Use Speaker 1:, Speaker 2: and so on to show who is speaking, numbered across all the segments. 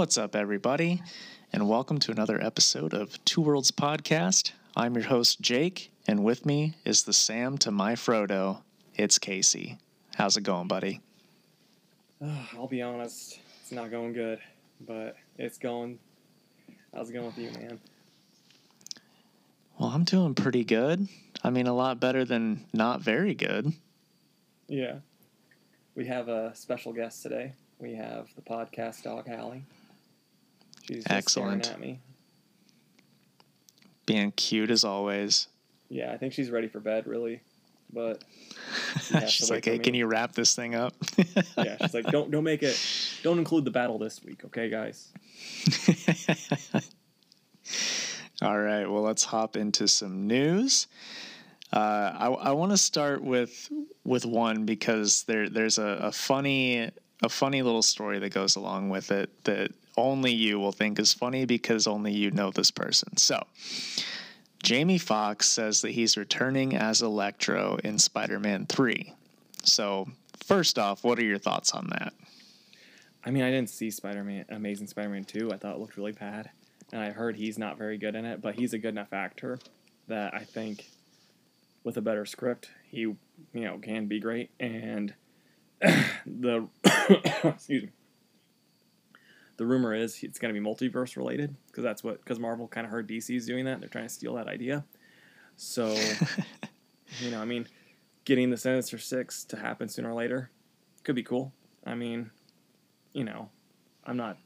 Speaker 1: What's up, everybody? And welcome to another episode of Two Worlds Podcast. I'm your host, Jake, and with me is the Sam to my Frodo. It's Casey. How's it going, buddy?
Speaker 2: I'll be honest, it's not going good, but it's going. How's it going with you, man?
Speaker 1: Well, I'm doing pretty good. I mean, a lot better than not very good.
Speaker 2: Yeah. We have a special guest today. We have the podcast dog, Hallie.
Speaker 1: Excellent.
Speaker 2: at me.
Speaker 1: Being cute as always.
Speaker 2: Yeah, I think she's ready for bed, really. But
Speaker 1: She's like, hey,
Speaker 2: me."
Speaker 1: can you wrap this thing up?
Speaker 2: yeah, she's like, don't don't make it, don't include the battle this week, okay, guys?
Speaker 1: All right, well, let's hop into some news. Uh, I, I want to start with with one because there there's a, a funny a funny little story that goes along with it that only you will think is funny because only you know this person. So, Jamie Foxx says that he's returning as Electro in Spider-Man Three. So, first off, what are your thoughts on that?
Speaker 2: I mean, I didn't see Spider Man, Amazing Spider Man 2. I thought it looked really bad. And I heard he's not very good in it, but he's a good enough actor that I think with a better script, he, you know, can be great. And the, excuse me, the rumor is it's going to be multiverse related because that's what, because Marvel kind of heard DC's doing that. They're trying to steal that idea. So, you know, I mean, getting the Sinister Six to happen sooner or later could be cool. I mean, you know, I'm not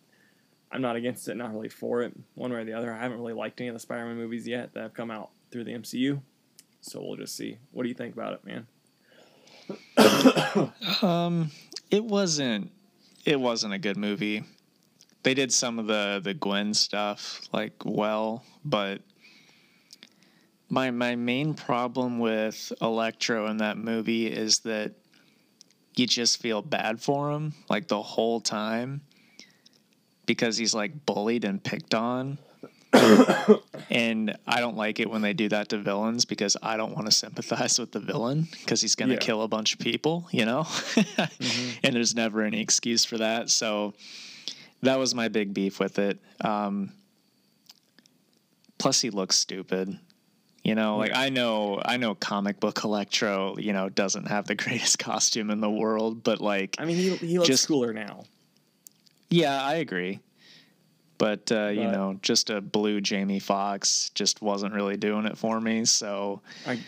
Speaker 2: I'm not against it, not really for it, one way or the other. I haven't really liked any of the Spider-Man movies yet that have come out through the MCU. So we'll just see. What do you think about it, man?
Speaker 1: Um, it wasn't. It wasn't a good movie. They did some of the the Gwen stuff like well, but my my main problem with Electro in that movie is that you just feel bad for him like the whole time because he's like bullied and picked on. and I don't like it when they do that to villains because I don't want to sympathize with the villain because he's going to
Speaker 2: Yeah.
Speaker 1: kill a bunch of people, you know? Mm-hmm. And there's never any excuse for that. So that was my big beef with it. Um, plus, he looks stupid. You know, like I know, I know, comic book Electro, you know, doesn't have the greatest costume in the world, but like,
Speaker 2: I mean, he, he looks
Speaker 1: Just-
Speaker 2: cooler now.
Speaker 1: yeah, I agree. But, uh, you know, just a blue Jamie Foxx just wasn't really doing it for me. So,
Speaker 2: I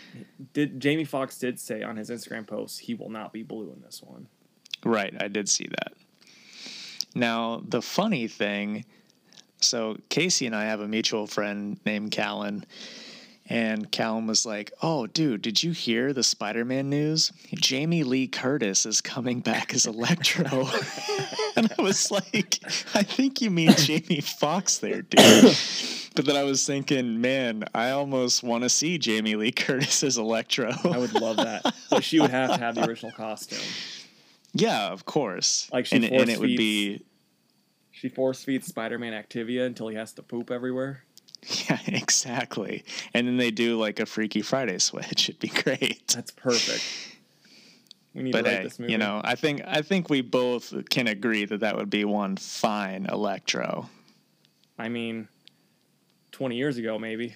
Speaker 2: did. Jamie Foxx did say on his Instagram post he will not be blue in this one.
Speaker 1: right, I did see that. Now, the funny thing so Casey and I have a mutual friend named Callan. And Callum was like, Oh, dude, did you hear the Spider Man news? Jamie Lee Curtis is coming back as Electro. and I was like, I think you mean Jamie Foxx there, dude. But then I was thinking, man, I almost want to see Jamie Lee Curtis as Electro.
Speaker 2: I would love that, but she would have to have the original costume.
Speaker 1: Yeah, of course.
Speaker 2: Like she
Speaker 1: and, and it would be,
Speaker 2: She force feeds Spider-Man Activia until he has to poop everywhere.
Speaker 1: yeah, exactly. And then they do like a Freaky Friday switch. It'd be great.
Speaker 2: That's perfect. We need
Speaker 1: but
Speaker 2: to write
Speaker 1: hey,
Speaker 2: this movie.
Speaker 1: you know, I think I think we both can agree that that would be one fine Electro.
Speaker 2: I mean, 20 years ago, maybe.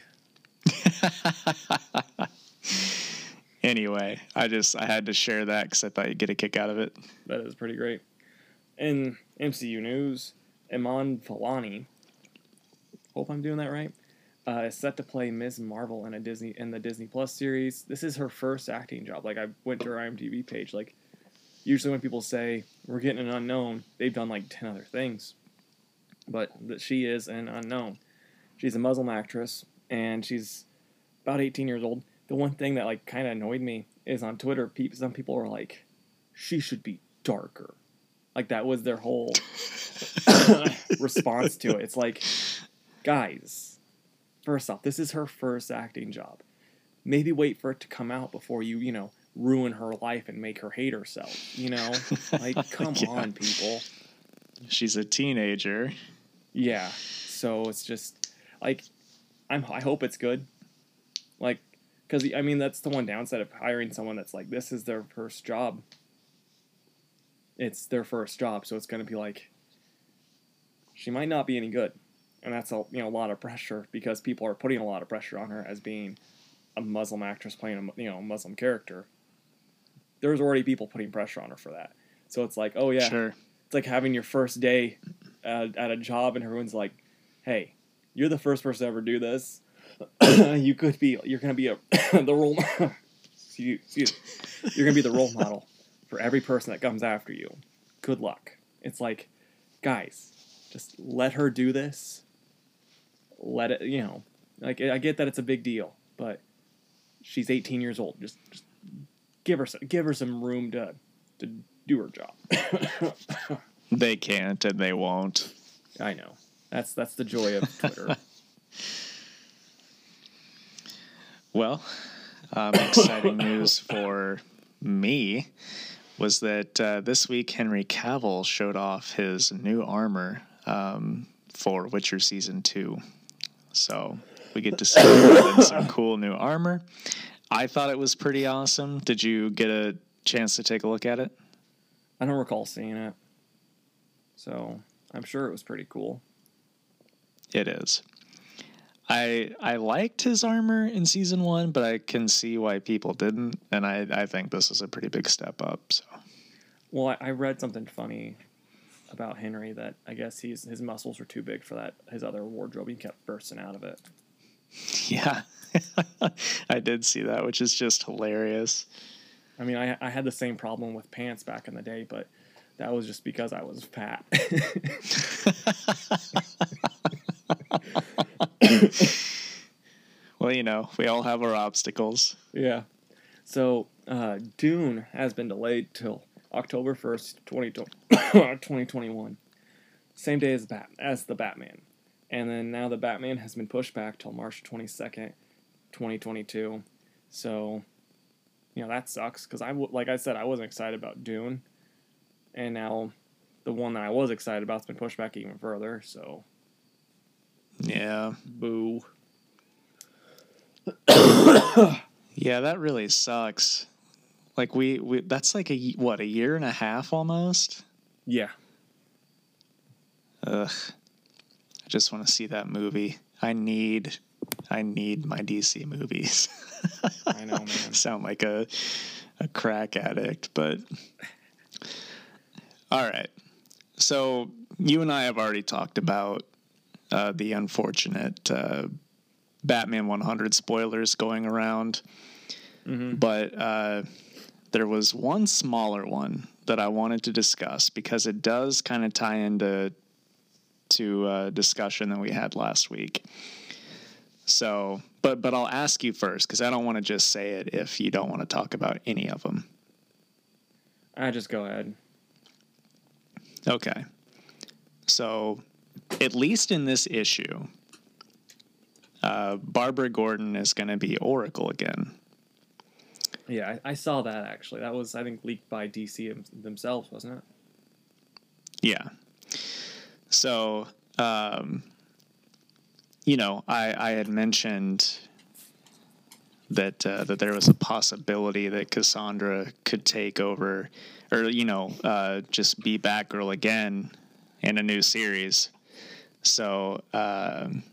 Speaker 1: Anyway, I just I had to share that because I thought you'd get a kick out of it.
Speaker 2: That is pretty great. In MCU news, Iman Vellani, hope I'm doing that right, uh, is set to play Ms. Marvel in a Disney in the Disney Plus series. This is her first acting job. Like I went to her IMDb page. Like usually when people say we're getting an unknown, they've done like ten other things, but that she is an unknown. She's a Muslim actress and she's about 18 years old. The one thing that like kind of annoyed me is on Twitter, peop some people are like, she should be darker. Like that was their whole response to it. It's like, guys, first off, this is her first acting job. Maybe wait for it to come out before you, you know, ruin her life and make her hate herself. You know, like come
Speaker 1: Yeah.
Speaker 2: on, people.
Speaker 1: She's a teenager.
Speaker 2: Yeah. So it's just like, I'm. I hope it's good. Like, because I mean that's the one downside of hiring someone that's like this is their first job. It's their first job, so it's gonna be like. she might not be any good, and that's a you know a lot of pressure because people are putting a lot of pressure on her as being a Muslim actress playing a you know Muslim character. There's already people putting pressure on her for that, so it's like, oh yeah,
Speaker 1: Sure.
Speaker 2: it's like having your first day at, at a job and everyone's like, "Hey, you're the first person to ever do this. you could be. You're gonna be a the role. excuse, excuse. You're gonna be the role model for every person that comes after you. Good luck. It's like, guys, just let her do this. Let it. You know, like I get that it's a big deal, but she's 18 years old. Just, just give her some, give her some room to to do her job.
Speaker 1: They can't and they won't.
Speaker 2: I know. That's that's the joy of Twitter.
Speaker 1: Well, um, exciting news for me was that uh, this week Henry Cavill showed off his new armor um, for Witcher season two. So we get to see him in some cool new armor. I thought it was pretty awesome. Did you get a chance to take a look at it?
Speaker 2: I don't recall seeing it. So I'm sure it was pretty cool.
Speaker 1: It is. I I liked his armor in season one, but I can see why people didn't, and I, I think this is a pretty big step up. So
Speaker 2: Well, I, I read something funny about Henry that I guess he's his muscles were too big for that his other wardrobe. He kept bursting out of it.
Speaker 1: yeah, I did see that, which is just hilarious.
Speaker 2: I mean, I I had the same problem with pants back in the day, but that was just because I was fat.
Speaker 1: Well, you know, we all have our obstacles.
Speaker 2: yeah. So uh, Dune has been delayed till October first, 2021. Same day as Bat as the Batman, and then now the Batman has been pushed back till March twenty second, twenty twenty two. So, you know that sucks because I w- like I said I wasn't excited about Dune, and now the one that I was excited about's been pushed back even further. So,
Speaker 1: Yeah,
Speaker 2: boo.
Speaker 1: yeah, that really sucks. Like we, we that's like a what a year and a half almost.
Speaker 2: Yeah,
Speaker 1: Ugh. I just want to see that movie. I need I need my DC movies.
Speaker 2: I know, man.
Speaker 1: Sound like a a crack addict, but all right. So you and I have already talked about uh, the unfortunate uh, Batman 100 spoilers going around,
Speaker 2: Mhm.
Speaker 1: but uh, there was one smaller one that I wanted to discuss because it does kind of tie into to a discussion that we had last week. So, but but I'll ask you first because I don't want to just say it if you don't want to talk about any of them.
Speaker 2: I just go ahead.
Speaker 1: Okay. So, at least in this issue, uh, Barbara Gordon is going to be Oracle again.
Speaker 2: Yeah, I, I saw that actually. That was I think leaked by DC themselves, wasn't it?
Speaker 1: Yeah. So, um, you know, I, I had mentioned that uh, that there was a possibility that Cassandra could take over, or you know, uh, just be Batgirl again in a new series. So, um,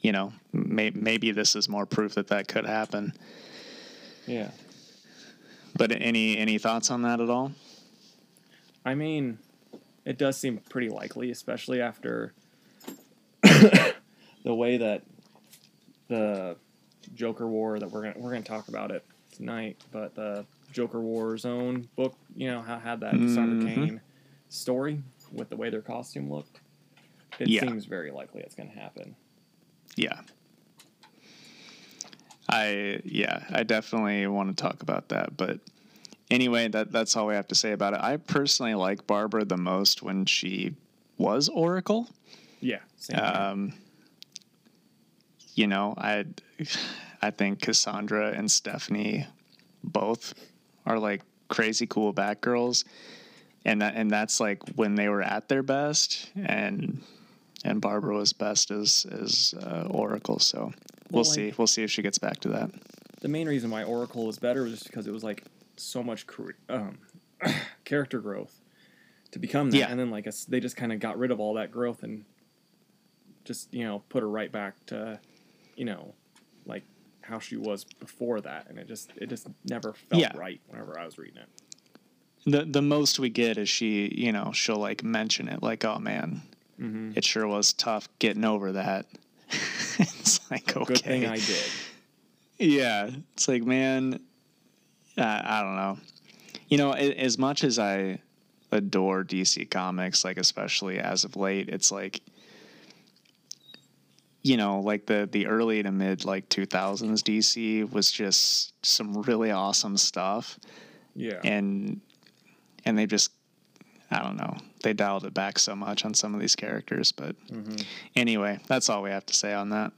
Speaker 1: you know, may, maybe this is more proof that that could happen.
Speaker 2: Yeah.
Speaker 1: But any any thoughts on that at all?
Speaker 2: I mean, it does seem pretty likely, especially after the way that the Joker War that we're gonna we're gonna talk about it tonight, but the Joker War Zone book, you know, how had that
Speaker 1: Mhm.
Speaker 2: Cain story with the way their costume looked. It
Speaker 1: Yeah.
Speaker 2: seems very likely it's gonna happen.
Speaker 1: Yeah. I yeah, I definitely want to talk about that, but anyway, that that's all we have to say about it. I personally like Barbara the most when she was Oracle.
Speaker 2: Yeah.
Speaker 1: Um, you know, I I think Cassandra and Stephanie both are like crazy cool Batgirls, and that and that's like when they were at their best, and and Barbara was best as as uh, Oracle. So we'll
Speaker 2: Well, like-
Speaker 1: see. We'll see if she gets back to that.
Speaker 2: the main reason why Oracle was better was just because it was like so much cre- um, character growth. to become that,
Speaker 1: Yeah.
Speaker 2: and then like us- they just kind of got rid of all that growth and just you know put her right back to, you know, like how she was before that, and it just it just never felt
Speaker 1: Yeah.
Speaker 2: right whenever I was reading it.
Speaker 1: The the most we get is she, you know, she'll like mention it like, "Oh man,
Speaker 2: Mm-hmm.
Speaker 1: it sure was tough getting over that." it's like okay.
Speaker 2: Good thing I did.
Speaker 1: Yeah, it's like man, I, I don't know. You know, a- as much as I adore DC Comics, like especially as of late, it's like you know, like the the early to mid like 2000s DC was just some really awesome stuff
Speaker 2: Yeah.
Speaker 1: and and they just I don't know. They dialed it back so much on some of these characters, but
Speaker 2: hmm
Speaker 1: anyway, that's all we have to say on that.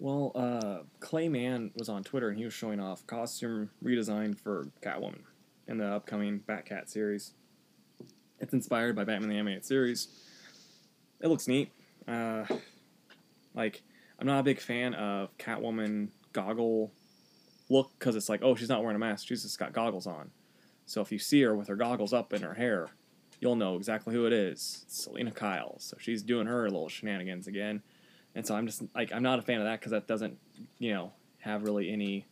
Speaker 2: Well, uh, Clay Mann was on Twitter and he was showing off costume redesign for Catwoman in the upcoming Batcat series. It's inspired by Batman the Animated Series. It looks neat. Uh, like, I'm not a big fan of Catwoman goggle look because it's like, oh, she's not wearing a mask. She's just got goggles on. So if you see her with her goggles up in her hair, you'll know exactly who it is. It's Selina Kyle. So she's doing her little shenanigans again. And so I'm just like I'm not a fan of that because that doesn't, you know, have really any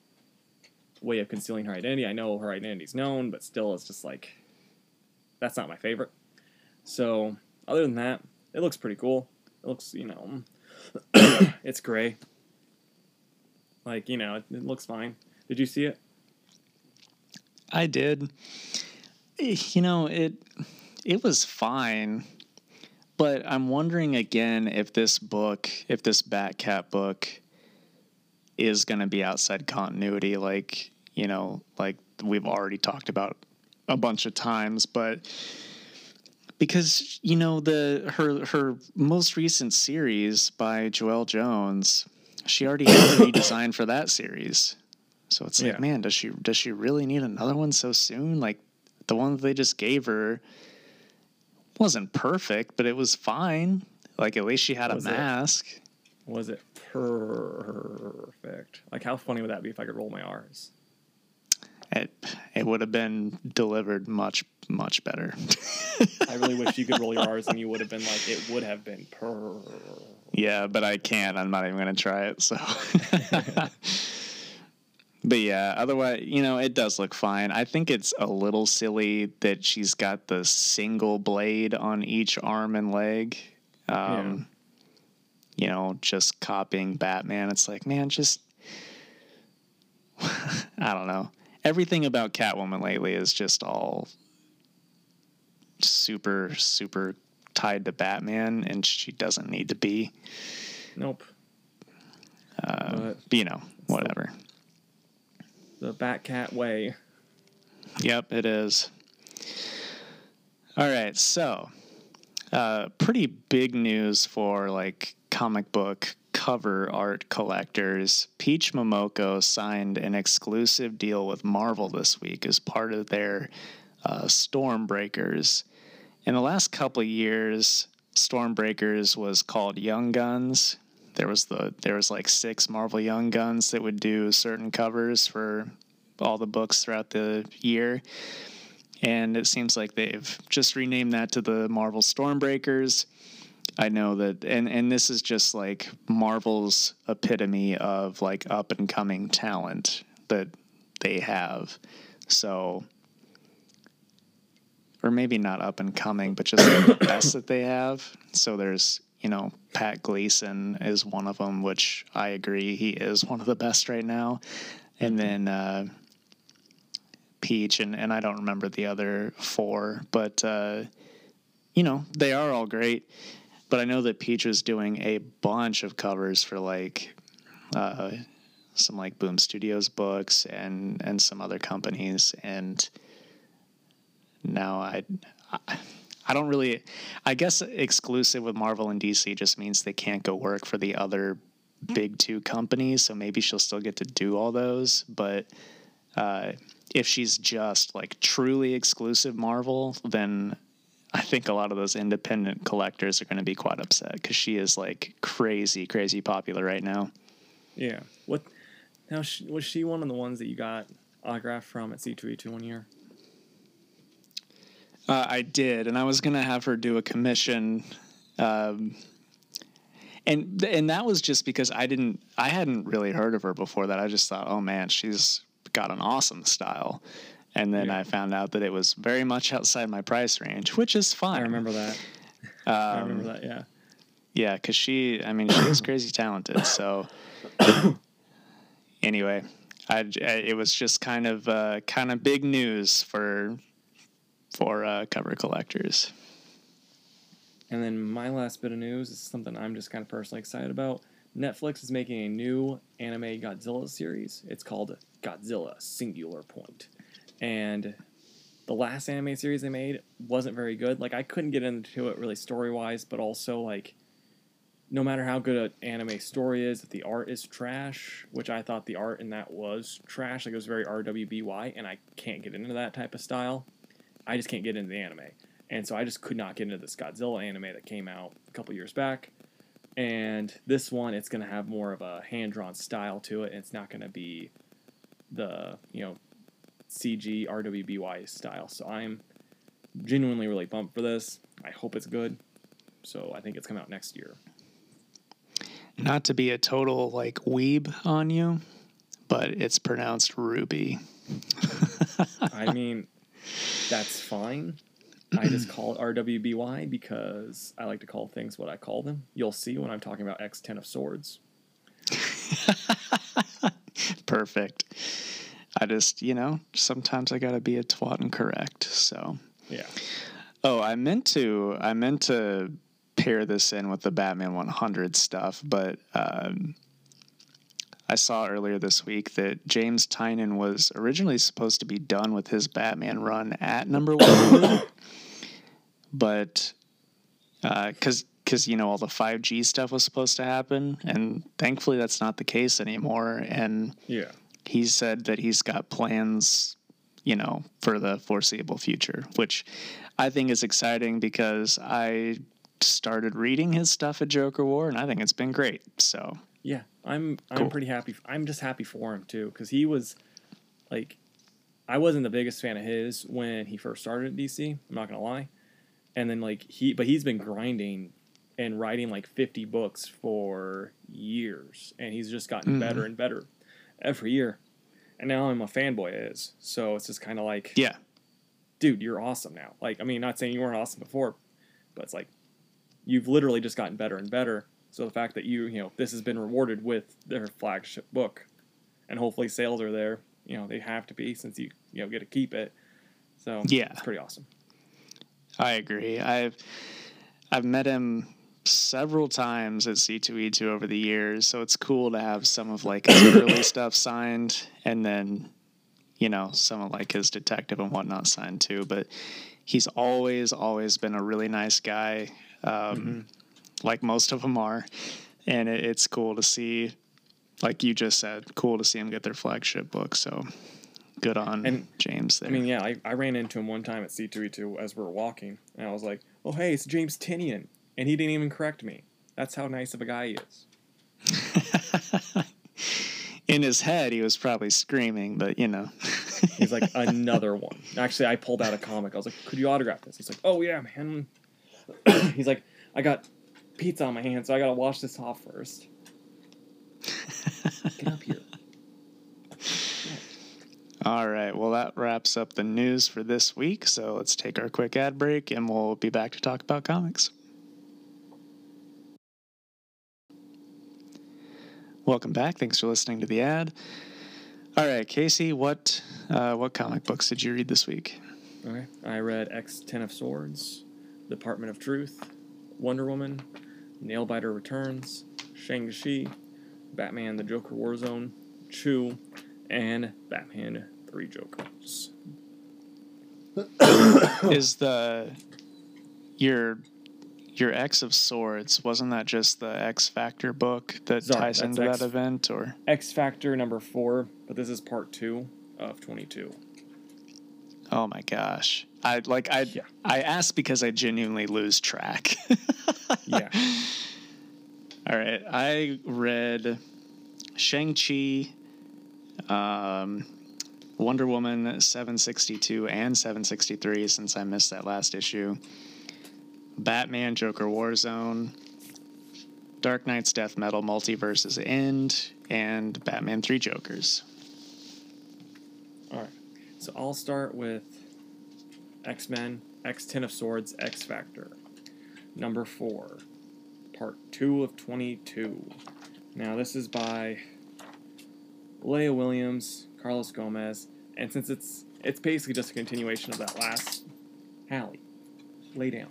Speaker 2: way of concealing her identity. I know her identity's known, but still, it's just like that's not my favorite. So other than that, it looks pretty cool. It looks, you know, it's gray. Like you know, it, it looks fine. Did you see it?
Speaker 1: I did. You know, it it was fine, but I'm wondering again if this book, if this Batcat book is going to be outside continuity like, you know, like we've already talked about a bunch of times, but because you know the her her most recent series by Joelle Jones, she already had a redesign for that series. So it's like,
Speaker 2: Yeah.
Speaker 1: man, does she does she really need another one so soon? Like the one that they just gave her wasn't perfect, but it was fine. Like at least she had
Speaker 2: Was
Speaker 1: a
Speaker 2: it?
Speaker 1: mask.
Speaker 2: Was it perfect? Like how funny would that be if I could roll my R's?
Speaker 1: It it would have been delivered much much better.
Speaker 2: I really wish you could roll your R's and you would have been like it would have been per.
Speaker 1: yeah, but I can't. I'm not even gonna try it. So. But yeah, otherwise, you know, it does look fine. I think it's a little silly that she's got the single blade on each arm and leg. Um, You know, just copying Batman. It's like, man, just. I don't know. Everything about Catwoman lately is just all super, super tied to Batman, and she doesn't need to be.
Speaker 2: Nope.
Speaker 1: Uh,
Speaker 2: But-
Speaker 1: you know, whatever.
Speaker 2: The Batcat way.
Speaker 1: Yep, it is. All right, so uh, pretty big news for like comic book cover art collectors. Peach Momoko signed an exclusive deal with Marvel this week as part of their uh, Stormbreakers. In the last couple of years, Stormbreakers was called Young Guns. There was the there was like six Marvel Young Guns that would do certain covers for all the books throughout the year. And it seems like they've just renamed that to the Marvel Stormbreakers. I know that and and this is just like Marvel's epitome of like up and coming talent that they have. So or maybe not up and coming, but just the best that they have. So there's, you know, Pat Gleason is one of them, which I agree he is one of the best right now. And then uh, Peach, and, and I don't remember the other four, but, uh, you know, they are all great. But I know that Peach was doing a bunch of covers for like uh, some like Boom Studios books and, and some other companies. And now I, I, I don't really. I guess exclusive with Marvel and DC just means they can't go work for the other big two companies. So maybe she'll still get to do all those. But uh, if she's just like truly exclusive Marvel, then I think a lot of those independent collectors are going to be quite upset because she is like crazy, crazy popular right now.
Speaker 2: Yeah. What? Now was she one of the ones that you got autographed from at C2E2 one year?
Speaker 1: Uh, I did, and I was gonna have her do a commission, um, and and that was just because I didn't, I hadn't really heard of her before that. I just thought, oh man, she's got an awesome style, and then
Speaker 2: Yeah.
Speaker 1: I found out that it was very much outside my price range, which is fine.
Speaker 2: I remember that. I
Speaker 1: Um,
Speaker 2: remember that. Yeah.
Speaker 1: Yeah, because she, I mean, she is crazy talented. So, anyway, I, I- it was just kind of uh, kind of big news for for uh, cover collectors.
Speaker 2: And then my last bit of news is something I'm just kind of personally excited about. Netflix is making a new anime Godzilla series. It's called Godzilla Singular Point. And the last anime series they made wasn't very good. Like I couldn't get into it really story wise, but also like no matter how good an anime story is, if the art is trash, which I thought the art in that was trash, like it was very RWBY, and I can't get into that type of style. I just can't get into the anime. And so I just could not get into this Godzilla anime that came out a couple years back. And this one, it's going to have more of a hand drawn style to it. And it's not going to be the, you know, CG RWBY style. So I'm genuinely really pumped for this. I hope it's good. So I think it's coming out next year.
Speaker 1: Not to be a total like weeb on you, but it's pronounced Ruby.
Speaker 2: I mean, that's fine. I just call it RWBY because I like to call things what I call them. You'll see when I'm talking about X10 of Swords.
Speaker 1: Perfect. I just, you know, sometimes I gotta be a twat and correct. So.
Speaker 2: Yeah.
Speaker 1: Oh, I meant to. I meant to pair this in with the Batman 100 stuff, but um, I saw earlier this week that James Tynion was originally supposed to be done with his Batman run at number one, but uh, because because you know all the 5G stuff was supposed to happen, and thankfully that's not the case anymore. And
Speaker 2: Yeah.
Speaker 1: he said that he's got plans, you know, for the foreseeable future, which I think is exciting because I started reading his stuff at Joker War and I think it's been great. So,
Speaker 2: Yeah, I'm I'm
Speaker 1: Cool.
Speaker 2: pretty happy. I'm just happy for him too, because he was like, I wasn't the biggest fan of his when he first started at DC. I'm not gonna lie, and then like he, but he's been grinding and writing like 50 books for years, and he's just gotten
Speaker 1: Mhm.
Speaker 2: better and better every year. And now I'm a fanboy of his, so it's just kind of like,
Speaker 1: yeah.
Speaker 2: dude, you're awesome now. Like, I mean, not saying you weren't awesome before, but it's like you've literally just gotten better and better. So the fact that you, you know, this has been rewarded with their flagship book, and hopefully sales are there. You know, they have to be since you, you know, get to keep it. So
Speaker 1: Yeah.
Speaker 2: it's pretty awesome.
Speaker 1: I agree. I've I've met him several times at C2E2 over the years, so it's cool to have some of like his early stuff signed and then you know, some of like his detective and whatnot signed too, but he's always always been a really nice guy. Um like most of them are. And it, it's cool to see like you just said, cool to see him get their flagship book. So good on
Speaker 2: And,
Speaker 1: James there.
Speaker 2: I mean, yeah, I, I ran into him one time at C2E2 as we were walking, and I was like, oh, hey, it's James Tinian. And he didn't even correct me. That's how nice of a guy he is.
Speaker 1: in his head he was probably screaming but you know
Speaker 2: He's like, another one. Actually, I pulled out a comic. I was like, could you autograph this? He's like, oh, yeah, man. He's like, I got pizza on my hand, so I got to wash this off first. Get up here.
Speaker 1: all right well that wraps up the news for this week so let's take our quick ad break and we'll be back to talk about comics welcome back thanks for listening to the ad all right casey what uh, what comic books did you read this week
Speaker 2: Okay. I read X Ten of Swords, Department of Truth, Wonder Woman, Nailbiter Returns, Shang-Chi, Batman the Joker Warzone, Chew, and Batman Three Jokers.
Speaker 1: is the your your X of Swords wasn't that just the X Factor book that
Speaker 2: Sorry,
Speaker 1: ties into
Speaker 2: X-
Speaker 1: that event or
Speaker 2: X Factor number four, but this is part two of twenty-two.
Speaker 1: Oh my gosh. I like I
Speaker 2: Yeah.
Speaker 1: I asked because I genuinely lose track.
Speaker 2: Yeah.
Speaker 1: All right. I read Shang-Chi, um, Wonder Woman 762 and 763 since I missed that last issue. Batman Joker Warzone, Dark Nights Death Metal Multiverses End, and Batman 3 Jokers.
Speaker 2: All right. So I'll start with X Men, X Ten of Swords, X Factor. Number four, part two of 22. Now, this is by Leah Williams, Carlos Gomez, and since it's it's basically just a continuation of that last Hallie, lay down.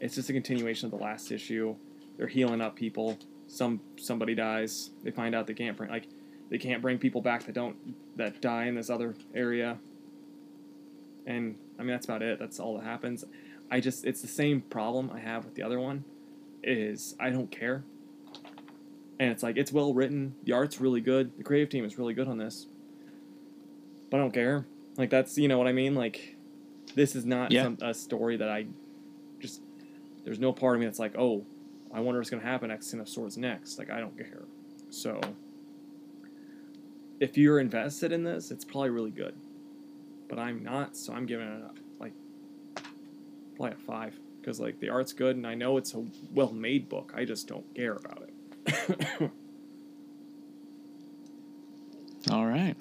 Speaker 2: It's just a continuation of the last issue. They're healing up people. Some somebody dies. They find out they can't bring like they can't bring people back that don't that die in this other area. And I mean that's about it. That's all that happens. I just it's the same problem I have with the other one is I don't care. And it's like it's well written, the art's really good, the creative team is really good on this. But I don't care. Like that's you know what I mean? Like this is not
Speaker 1: Yeah.
Speaker 2: some, a story that I just there's no part of me that's like, "Oh, I wonder what's going to happen X Ten of Swords next." Like I don't care. So if you're invested in this, it's probably really good. But I'm not, so I'm giving it a, like probably a five because like the art's good and I know it's a well-made book. I just don't care about it.
Speaker 1: All right.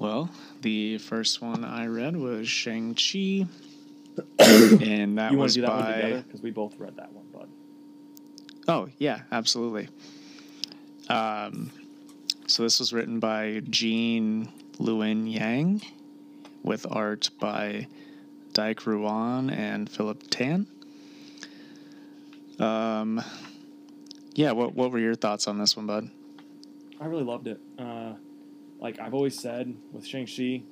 Speaker 1: Well, the first one I read was Shang-Chi. and that
Speaker 2: you want
Speaker 1: was
Speaker 2: to do that
Speaker 1: by.
Speaker 2: together because we both read that one, bud.
Speaker 1: Oh, yeah, absolutely. Um, so this was written by Gene Luen Yang with art by Dike Ruan and Philip Tan. Um, yeah, what, what were your thoughts on this one, bud?
Speaker 2: I really loved it. Uh, like I've always said with Shang Chi,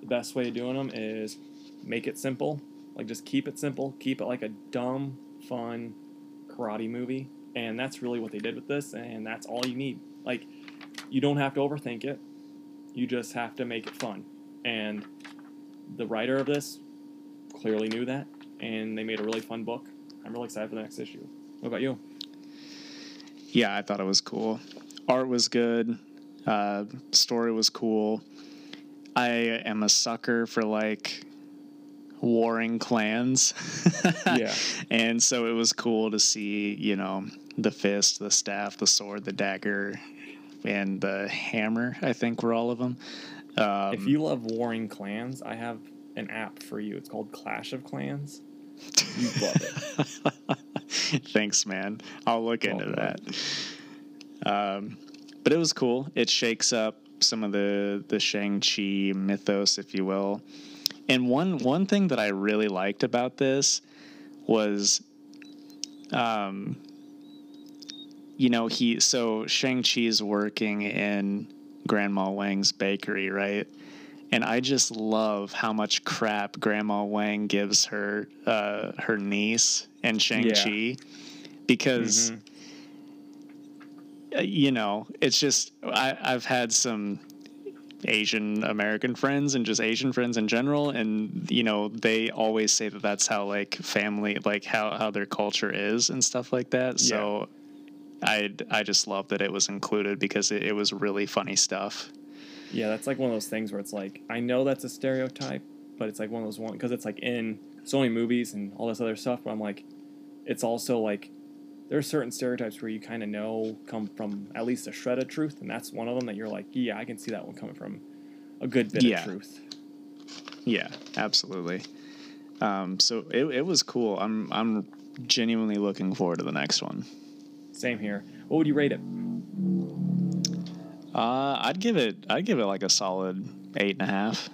Speaker 2: the best way of doing them is make it simple. Like just keep it simple. Keep it like a dumb, fun karate movie, and that's really what they did with this. And that's all you need. Like you don't have to overthink it. You just have to make it fun. And the writer of this clearly knew that, and they made a really fun book. I'm really excited for the next issue. What about you?
Speaker 1: Yeah, I thought it was cool. Art was good. Uh, story was cool. I am a sucker for like warring clans.
Speaker 2: Yeah.
Speaker 1: And so it was cool to see, you know, the fist, the staff, the sword, the dagger, and the hammer, I think were all of them. Um,
Speaker 2: If you love warring clans, I have an app for you. It's called Clash of Clans. You love it.
Speaker 1: Thanks, man. I'll look into that. Um, but it was cool. It shakes up some of the the Shang Chi mythos, if you will. And one one thing that I really liked about this was, um, you know, he so Shang Chi's working in Grandma Wang's bakery, right? And I just love how much crap Grandma Wang gives her uh, her niece and Shang Chi because
Speaker 2: Mhm.
Speaker 1: uh, you know it's just I, I've had some Asian American friends and just Asian friends in general, and you know they always say that that's how like family like how how their culture is and stuff like that. So. I, I just love that it was included because it, it was really funny stuff.
Speaker 2: Yeah, that's like one of those things where it's like I know that's a stereotype, but it's like one of those one because it's like in so many movies and all this other stuff. But I'm like, it's also like there are certain stereotypes where you kind of know come from at least a shred of truth, and that's one of them that you're like, yeah, I can see that one coming from a good bit
Speaker 1: Yeah.
Speaker 2: of truth.
Speaker 1: Yeah, absolutely. Um, so it, it was cool. I'm I'm genuinely looking forward to the next one.
Speaker 2: Same here. What would you rate it?
Speaker 1: Uh, I'd give it I'd give it like a solid eight and a half.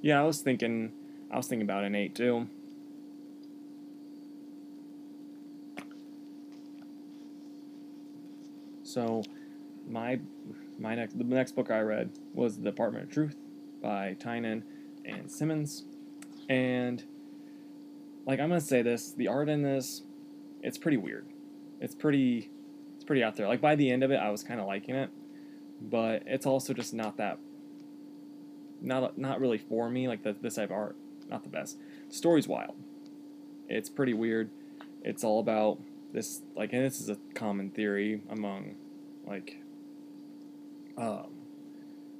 Speaker 2: Yeah, I was thinking, I was thinking about an eight too. So, my my next the next book I read was The Department of Truth by Tynion and Simmons, and like I'm gonna say this, the art in this, it's pretty weird. It's pretty, it's pretty out there. Like by the end of it, I was kind of liking it, but it's also just not that not not really for me. Like the, this type of art, not the best. story's wild. It's pretty weird. It's all about this like, and this is a common theory among like um,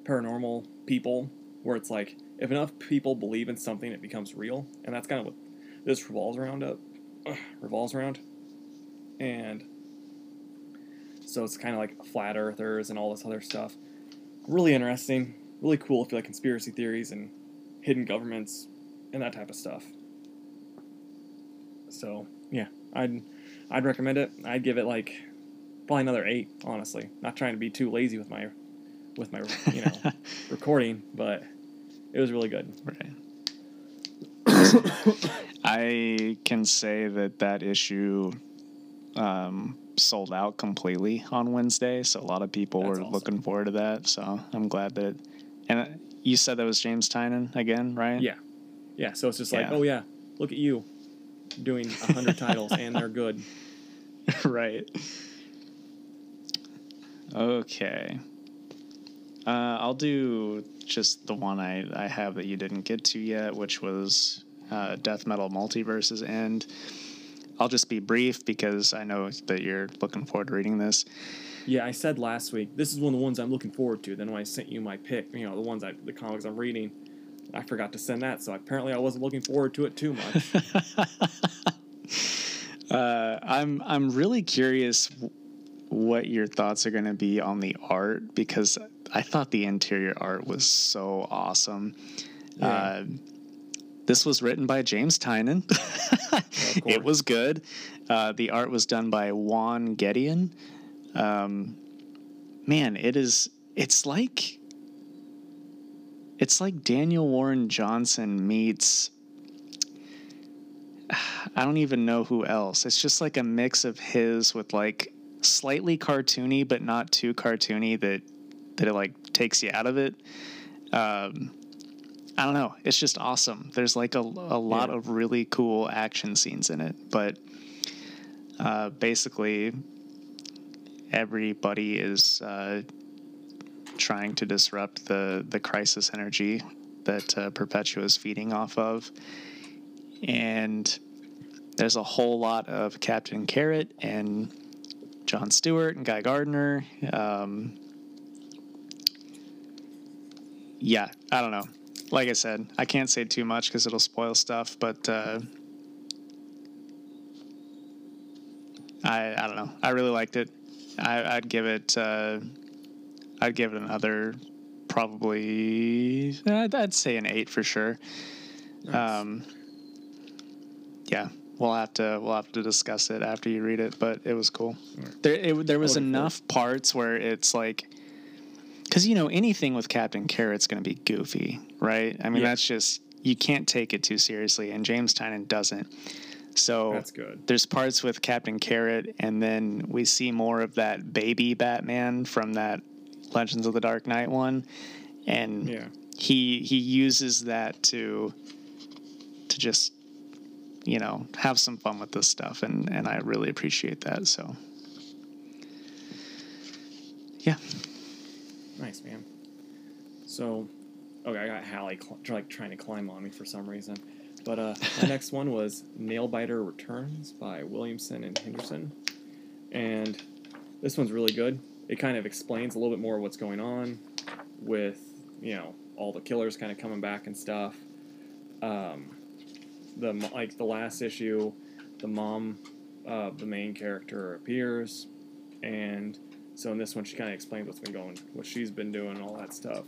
Speaker 2: paranormal people where it's like if enough people believe in something, it becomes real, and that's kind of what this revolves around. Up revolves around, and so it's kind of like flat earthers and all this other stuff. Really interesting, really cool if you like conspiracy theories and hidden governments and that type of stuff. So yeah, I'd I'd recommend it. I'd give it like probably another eight. Honestly, not trying to be too lazy with my with my you know recording, but it was really good.
Speaker 1: Right. I can say that that issue um, sold out completely on Wednesday, so a lot of people
Speaker 2: That's
Speaker 1: were
Speaker 2: awesome.
Speaker 1: looking forward to that. So I'm glad that. And uh, you said that was James Tynion again, right?
Speaker 2: Yeah, yeah. So it's just like,
Speaker 1: Yeah.
Speaker 2: oh yeah, look at you doing a hundred titles and they're good.
Speaker 1: right. Okay. Uh, I'll do just the one I, I have that you didn't get to yet, which was uh, Death Metal Multiverses End. I'll just be brief because I know that you're looking forward to reading this.
Speaker 2: Yeah, I said last week this is one of the ones I'm looking forward to. Then when I sent you my pick, you know, the ones I the comics I'm reading, I forgot to send that, so apparently I wasn't looking forward to it too much.
Speaker 1: Uh, I'm I'm really curious what your thoughts are going to be on the art because I thought the interior art was so awesome.
Speaker 2: Yeah.
Speaker 1: Uh, this was written by James Tynion. it was good. Uh, the art was done by Juan Gedeon. Um, man, it is. It's like. It's like Daniel Warren Johnson meets. I don't even know who else. It's just like a mix of his with like slightly cartoony, but not too cartoony that that it like takes you out of it. Um, I don't know. It's just awesome. There's like a, a lot
Speaker 2: Yeah.
Speaker 1: of really cool action scenes in it, but uh, basically everybody is uh, trying to disrupt the the crisis energy that uh, Perpetua is feeding off of, and there's a whole lot of Captain Carrot and John Stewart and Guy Gardner. Um, yeah, I don't know. Like I said, I can't say too much because it'll spoil stuff, but uh, I I don't know. I really liked it. I, I'd give it. Uh, I'd give it another, probably. I'd, I'd say an eight for sure.
Speaker 2: Nice.
Speaker 1: Um, yeah, we'll have to we'll have to discuss it after you read it, but it was cool.
Speaker 2: Alright.
Speaker 1: There it, there was
Speaker 2: forward.
Speaker 1: enough parts where it's like, because you know anything with Captain Carrot's going to be goofy, right? I mean
Speaker 2: Yeah.
Speaker 1: that's just you can't take it too seriously, and James Tynion doesn't. So
Speaker 2: That's good.
Speaker 1: there's parts with Captain Carrot, and then we see more of that baby Batman from that Legends of the Dark Knight one, and
Speaker 2: Yeah.
Speaker 1: he he uses that to to just you know have some fun with this stuff, and and I really appreciate that. So yeah,
Speaker 2: Nice, man. So, okay, I got Hallie like trying to climb on me for some reason. But uh, my next one was Nailbiter Returns by Williamson and Henderson, and this one's really good. It kind of explains a little bit more of what's going on with you know all the killers kind of coming back and stuff. Um, the like the last issue, the mom of the main character appears, and so in this one, she kind of explains what's been going, what she's been doing, all that stuff.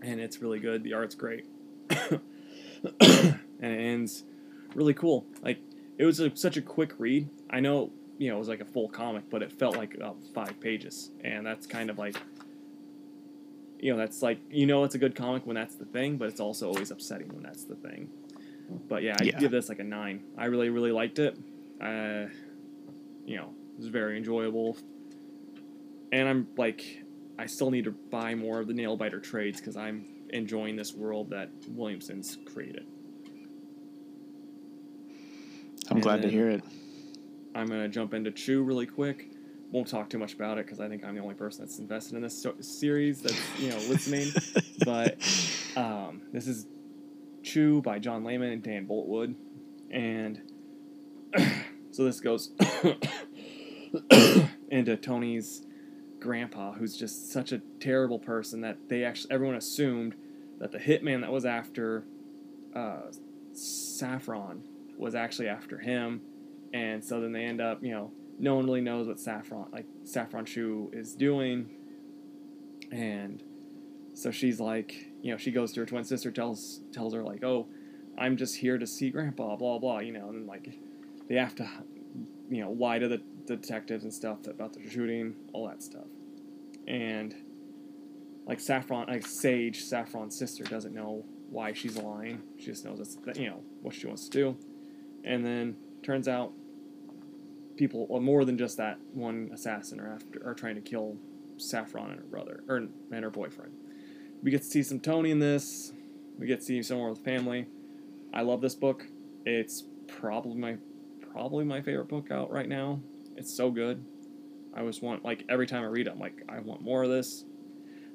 Speaker 2: And it's really good. The art's great, and it ends really cool. Like it was a, such a quick read. I know you know it was like a full comic, but it felt like uh, five pages, and that's kind of like you know that's like you know it's a good comic when that's the thing, but it's also always upsetting when that's the thing. But yeah, I
Speaker 1: Yeah.
Speaker 2: give this like a nine. I really really liked it. Uh, you know, it was very enjoyable and I'm like, I still need to buy more of the Nailbiter trades because I'm enjoying this world that Williamson's created.
Speaker 1: I'm
Speaker 2: And
Speaker 1: glad to hear it.
Speaker 2: I'm gonna jump into Chew really quick. Won't talk too much about it because I think I'm the only person that's invested in this so- series that's you know listening. but um, this is Chew by John Layman and Dan Boltwood, and so this goes into Tony's grandpa who's just such a terrible person that they actually everyone assumed that the hitman that was after uh, Saffron was actually after him, and so then they end up you know no one really knows what Saffron like Saffron Shu is doing, and so she's like you know she goes to her twin sister tells tells her like oh I'm just here to see grandpa blah blah you know and then like they have to you know lie to the detectives and stuff about the shooting all that stuff and like Saffron like Sage Saffron's sister doesn't know why she's lying she just knows it's you know what she wants to do and then turns out people well, more than just that one assassin are after are trying to kill Saffron and her brother or and her boyfriend we get to see some Tony in this. We get to see some more with family. I love this book. It's probably my probably my favorite book out right now. It's so good. I always want like every time I read it, I'm like, I want more of this.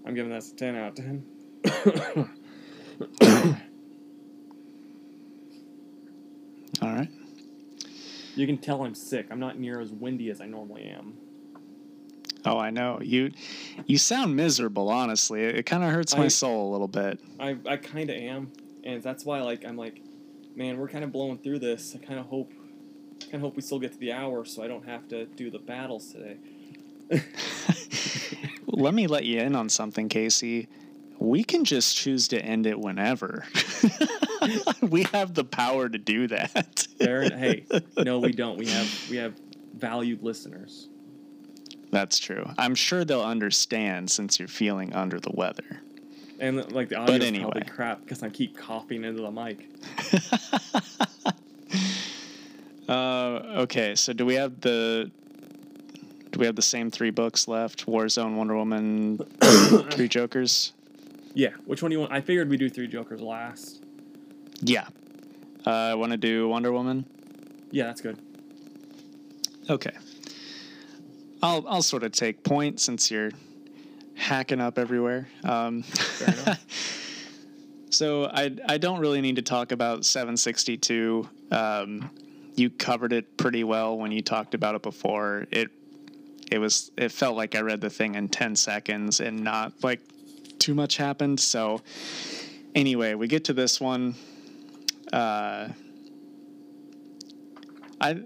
Speaker 2: I'm giving this a ten out of ten.
Speaker 1: All right.
Speaker 2: You can tell I'm sick. I'm not near as windy as I normally am.
Speaker 1: Oh, I know you. You sound miserable. Honestly, it, it kind of hurts my
Speaker 2: I-
Speaker 1: soul a little bit.
Speaker 2: I, I kind of am, and that's why like I'm like, man, we're kind of blowing through this. I kind of hope, kind of hope we still get to the hour, so I don't have to do the battles today.
Speaker 1: Let me let you in on something, Casey. We can just choose to end it whenever. we have the power to do that.
Speaker 2: Fair, hey, no, we don't. We have we have valued listeners.
Speaker 1: That's true. I'm sure they'll understand since you're feeling under the weather.
Speaker 2: And like the audio
Speaker 1: anyway.
Speaker 2: probably crap because I keep coughing into the mic.
Speaker 1: Uh, okay, so do we have the do we have the same three books left? Warzone, Wonder Woman, Three Jokers.
Speaker 2: Yeah, which one do you want? I figured we do three Jokers last.
Speaker 1: Yeah. Uh, I want to do Wonder Woman.
Speaker 2: Yeah, that's good.
Speaker 1: Okay. I'll I'll sort of take point since you're hacking up everywhere. Um, so I I don't really need to talk about 762. Um, you covered it pretty well when you talked about it before. It it was it felt like I read the thing in 10 seconds and not like too much happened. So anyway, we get to this one. Uh, I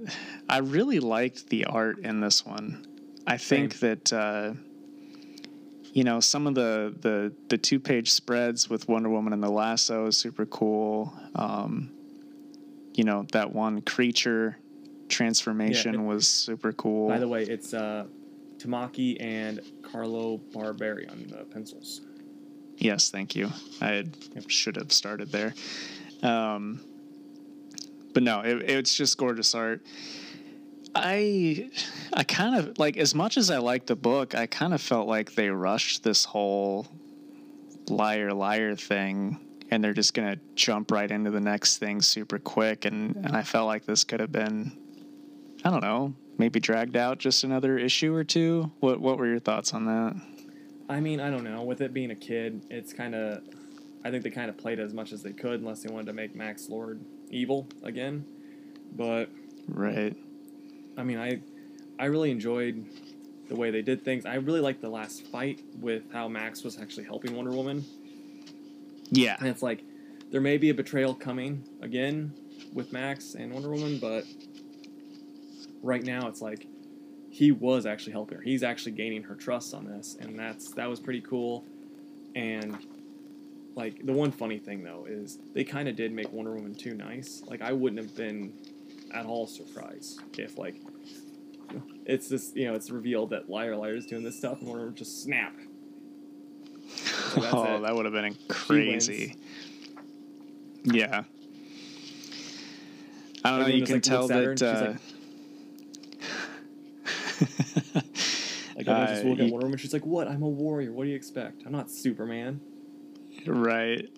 Speaker 1: I really liked the art in this one. I think that uh, you know some of the the the two page spreads with Wonder Woman and the lasso is super cool. Um, you know that one creature transformation
Speaker 2: Yeah.
Speaker 1: was super cool.
Speaker 2: By the way, it's uh, Tamaki and Carlo Barberi on the pencils.
Speaker 1: Yes, thank you. I should have started there. Um, but no, it, it's just gorgeous art. I I kind of like as much as I like the book, I kind of felt like they rushed this whole liar liar thing and they're just going to jump right into the next thing super quick and and I felt like this could have been I don't know, maybe dragged out just another issue or two. What what were your thoughts on that?
Speaker 2: I mean, I don't know. With it being a kid, it's kind of. I think they kind of played as much as they could, unless they wanted to make Max Lord evil again. But
Speaker 1: Right.
Speaker 2: I mean, I, I really enjoyed the way they did things. I really liked the last fight with how Max was actually helping Wonder Woman,
Speaker 1: Yeah.
Speaker 2: and it's like there may be a betrayal coming again with Max and Wonder Woman, but right now it's like he was actually helping her. He's actually gaining her trust on this, and that's that was pretty cool. And like the one funny thing though is they kind of did make Wonder Woman too nice. Like I wouldn't have been at all surprised if like it's this you know it's revealed that Liar Liar is doing this stuff and Wonder Woman just snap. So
Speaker 1: oh,
Speaker 2: it.
Speaker 1: that would have been crazy. Yeah. I don't know. You can
Speaker 2: like,
Speaker 1: tell that. Uh,
Speaker 2: she's Like everyone's just
Speaker 1: Uh,
Speaker 2: looking at Wonder Woman. She's like, "What? I'm a warrior. What do you expect? I'm not Superman."
Speaker 1: right.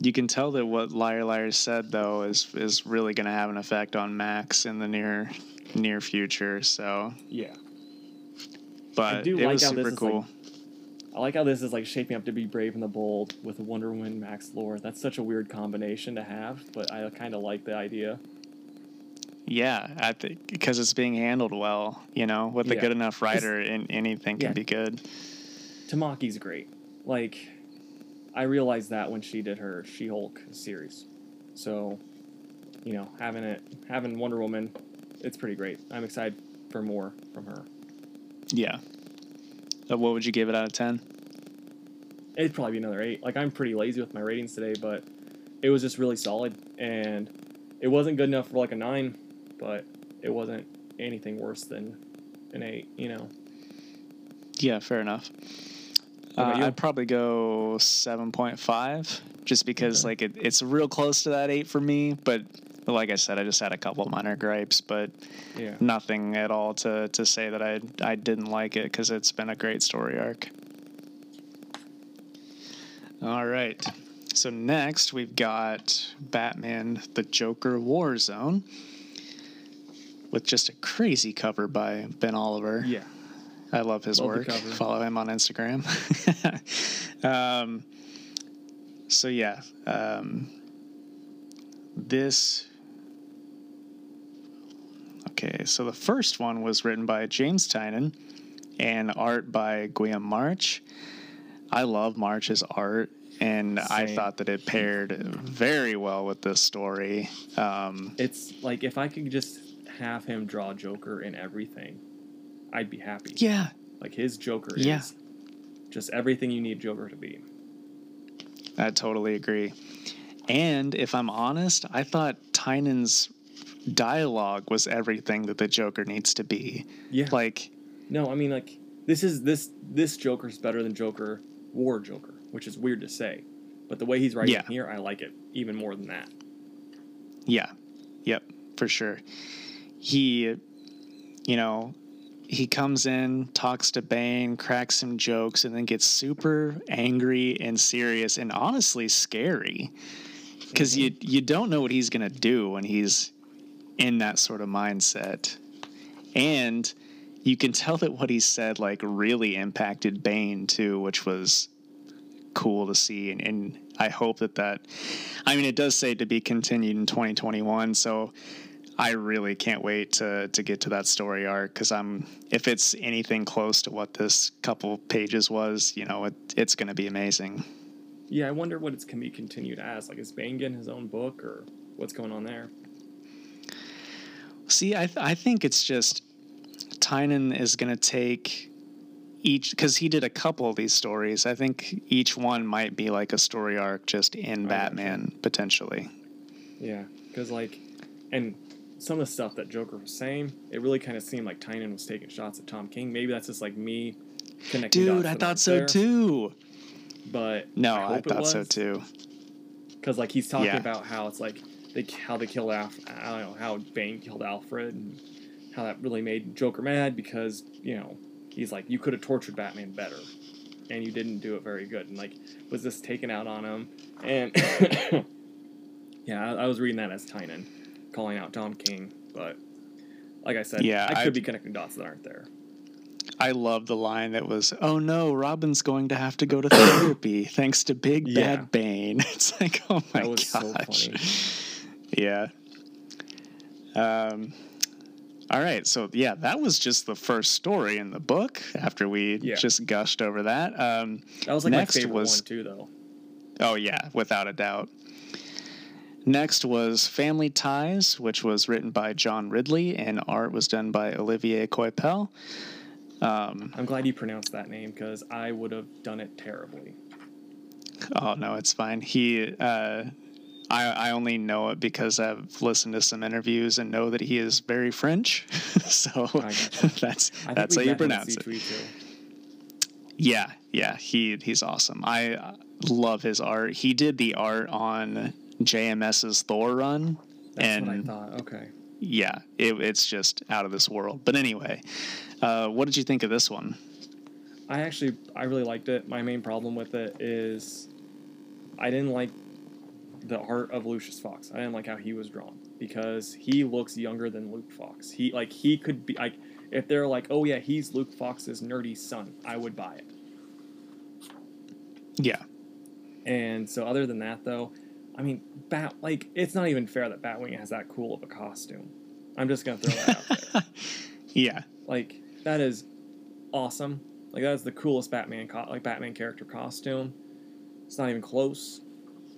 Speaker 1: You can tell that what Liar Liar said though is is really going to have an effect on Max in the near near future. So,
Speaker 2: Yeah,
Speaker 1: but
Speaker 2: do
Speaker 1: it
Speaker 2: like
Speaker 1: was super
Speaker 2: is, like,
Speaker 1: cool.
Speaker 2: I like how this is like shaping up to be Brave and the Bold with Wonder Woman, Max Lord. That's such a weird combination to have, but I kind of like the idea.
Speaker 1: Yeah, I think because it's being handled well. You know, with a
Speaker 2: Yeah.
Speaker 1: good enough writer, and anything can
Speaker 2: Yeah.
Speaker 1: be good.
Speaker 2: Tamaki's great. Like, I realized that when she did her She-Hulk series. So, you know, having it, having Wonder Woman, it's pretty great. I'm excited for more from her.
Speaker 1: Yeah. Uh, what would you give it out of ten?
Speaker 2: It'd probably be another eight. Like, I'm pretty lazy with my ratings today, but it was just really solid, and it wasn't good enough for like a nine, but it wasn't anything worse than an eight. You know.
Speaker 1: Yeah, fair enough. Uh. I'd probably go seven point five, just because
Speaker 2: Okay.
Speaker 1: like it, it's real close to that eight for me. But like I said, I just had a couple minor gripes, but
Speaker 2: Yeah.
Speaker 1: nothing at all to to say that I I didn't like it because it's been a great story arc. All right. So next we've got Batman: The Joker War Zone, with just a crazy cover by Ben Oliver.
Speaker 2: Yeah.
Speaker 1: I love his
Speaker 2: Love
Speaker 1: work. Follow him on Instagram. um, so yeah, um, this. Okay, so the first one was written by James Tynion and art by Guillem March. I love March's art, and I thought that it paired very well with this story. Um,
Speaker 2: It's like if I could just have him draw Joker in everything, I'd be happy.
Speaker 1: yeah,
Speaker 2: Like his Joker
Speaker 1: Yeah.
Speaker 2: is just everything you need Joker to be.
Speaker 1: I totally agree. And if I'm honest, I thought Tynion's dialogue was everything that the Joker needs to be.
Speaker 2: Yeah.
Speaker 1: Like,
Speaker 2: no, I mean like this is this this Joker's better than Joker War Joker, which is weird to say. But the way he's writing
Speaker 1: Yeah.
Speaker 2: here, I like it even more than that.
Speaker 1: yeah, yep, for sure. He, you know, he comes in, talks to Bane, cracks some jokes, and then gets super angry and serious and honestly scary. Because mm-hmm. you you don't know what he's gonna do when he's in that sort of mindset, and you can tell that what he said like really impacted Bane too, which was cool to see. And, and I hope that that, I mean, it does say to be continued in 2021, so I really can't wait to to get to that story arc because I'm if it's anything close to what this couple pages was, you know, it, it's going to be amazing.
Speaker 2: Yeah, I wonder what it's can be continued as. Like is Bane getting his own book or what's going on there?
Speaker 1: See, I th- I think it's just Tynion is going to take each because he did a couple of these stories. I think each one might be like a story arc just in. Batman potentially.
Speaker 2: Yeah, because like, and some of the stuff that Joker was saying, it really kind of seemed like Tynion was taking shots at Tom King. Maybe that's just like me connecting.
Speaker 1: Dude, I thought so too.
Speaker 2: But
Speaker 1: No,
Speaker 2: I,
Speaker 1: I, thought so too.
Speaker 2: Because like he's talking
Speaker 1: Yeah.
Speaker 2: about how it's like they how they killed Alf. I don't know how Bane killed Alfred and how that really made Joker mad because you know he's like you could have tortured Batman better and you didn't do it very good and like was this taken out on him and yeah I, I was reading that as Tynion calling out Tom King but like I said
Speaker 1: Yeah,
Speaker 2: I could
Speaker 1: I-
Speaker 2: be connecting dots that aren't there
Speaker 1: I love the line that was, "Oh no, Robin's going to have to go to therapy thanks to Big
Speaker 2: Yeah.
Speaker 1: Bad Bane." It's like, oh my
Speaker 2: That was
Speaker 1: gosh.
Speaker 2: so funny.
Speaker 1: Yeah. Um. All right, so yeah, that was just the first story in the book. After we
Speaker 2: Yeah.
Speaker 1: just gushed over that, um,
Speaker 2: that was like
Speaker 1: Next
Speaker 2: my favorite
Speaker 1: was-
Speaker 2: one too though
Speaker 1: Oh yeah, without a doubt. Next was Family Ties, which was written by John Ridley and art was done by Olivier Coipel. Um,
Speaker 2: I'm glad you pronounced that name because I would have done it terribly
Speaker 1: oh no, it's fine. He, uh, I, I only know it because I've listened to some interviews and know that he is very French. so that's that's how you
Speaker 2: met him at
Speaker 1: pronounce it. Yeah, yeah, he he's awesome. I love his art. He did the art on JMS's Thor run,
Speaker 2: That's
Speaker 1: and
Speaker 2: what I thought. Okay.
Speaker 1: yeah, it, it's just out of this world. But anyway, uh, what did you think of this one?
Speaker 2: I actually I really liked it. My main problem with it is I didn't like the art of Lucius Fox. I didn't like how he was drawn because he looks younger than Luke Fox. He like he could be like if they're like, "Oh yeah, he's Luke Fox's nerdy son." I would buy it.
Speaker 1: Yeah,
Speaker 2: And so other than that though, I mean, Bat like it's not even fair that Batwing has that cool of a costume. I'm just gonna throw that out there.
Speaker 1: Yeah.
Speaker 2: Like that is awesome. Like that is the coolest Batman co- like Batman character costume. It's not even close.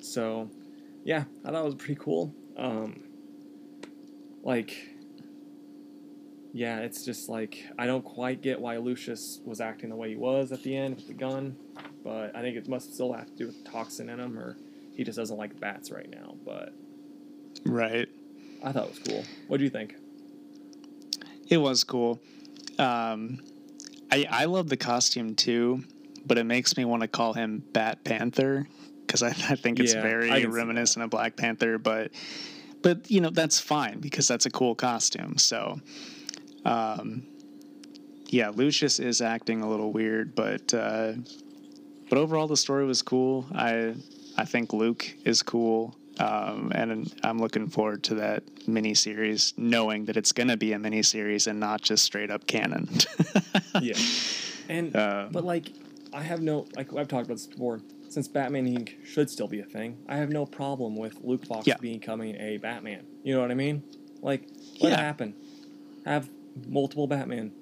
Speaker 2: So, yeah, I thought it was pretty cool. Um, like, yeah, it's just like I don't quite get why Lucius was acting the way he was at the end with the gun, but I think it must still have to do with toxin in him, or he just doesn't like bats right now. But
Speaker 1: Right.
Speaker 2: I thought it was cool. What do you think?
Speaker 1: It was cool. Um, I I love the costume too, but it makes me want to call him Bat Panther because I, I think it's
Speaker 2: Yeah,
Speaker 1: very reminiscent of Black Panther. But but you know that's fine because that's a cool costume. So, um, yeah, Lucius is acting a little weird, but uh, but overall the story was cool. I I think Luke is cool. Um, and I'm looking forward to that mini series, knowing that it's going to be a mini series and not just straight up canon.
Speaker 2: yeah. And
Speaker 1: Um,
Speaker 2: but like I have no like I've talked about this before. Since Batman Inc. should still be a thing, I have no problem with Luke Fox
Speaker 1: Yeah.
Speaker 2: becoming a Batman. You know what I mean? Like let
Speaker 1: Yeah.
Speaker 2: it happen. Have multiple Batman.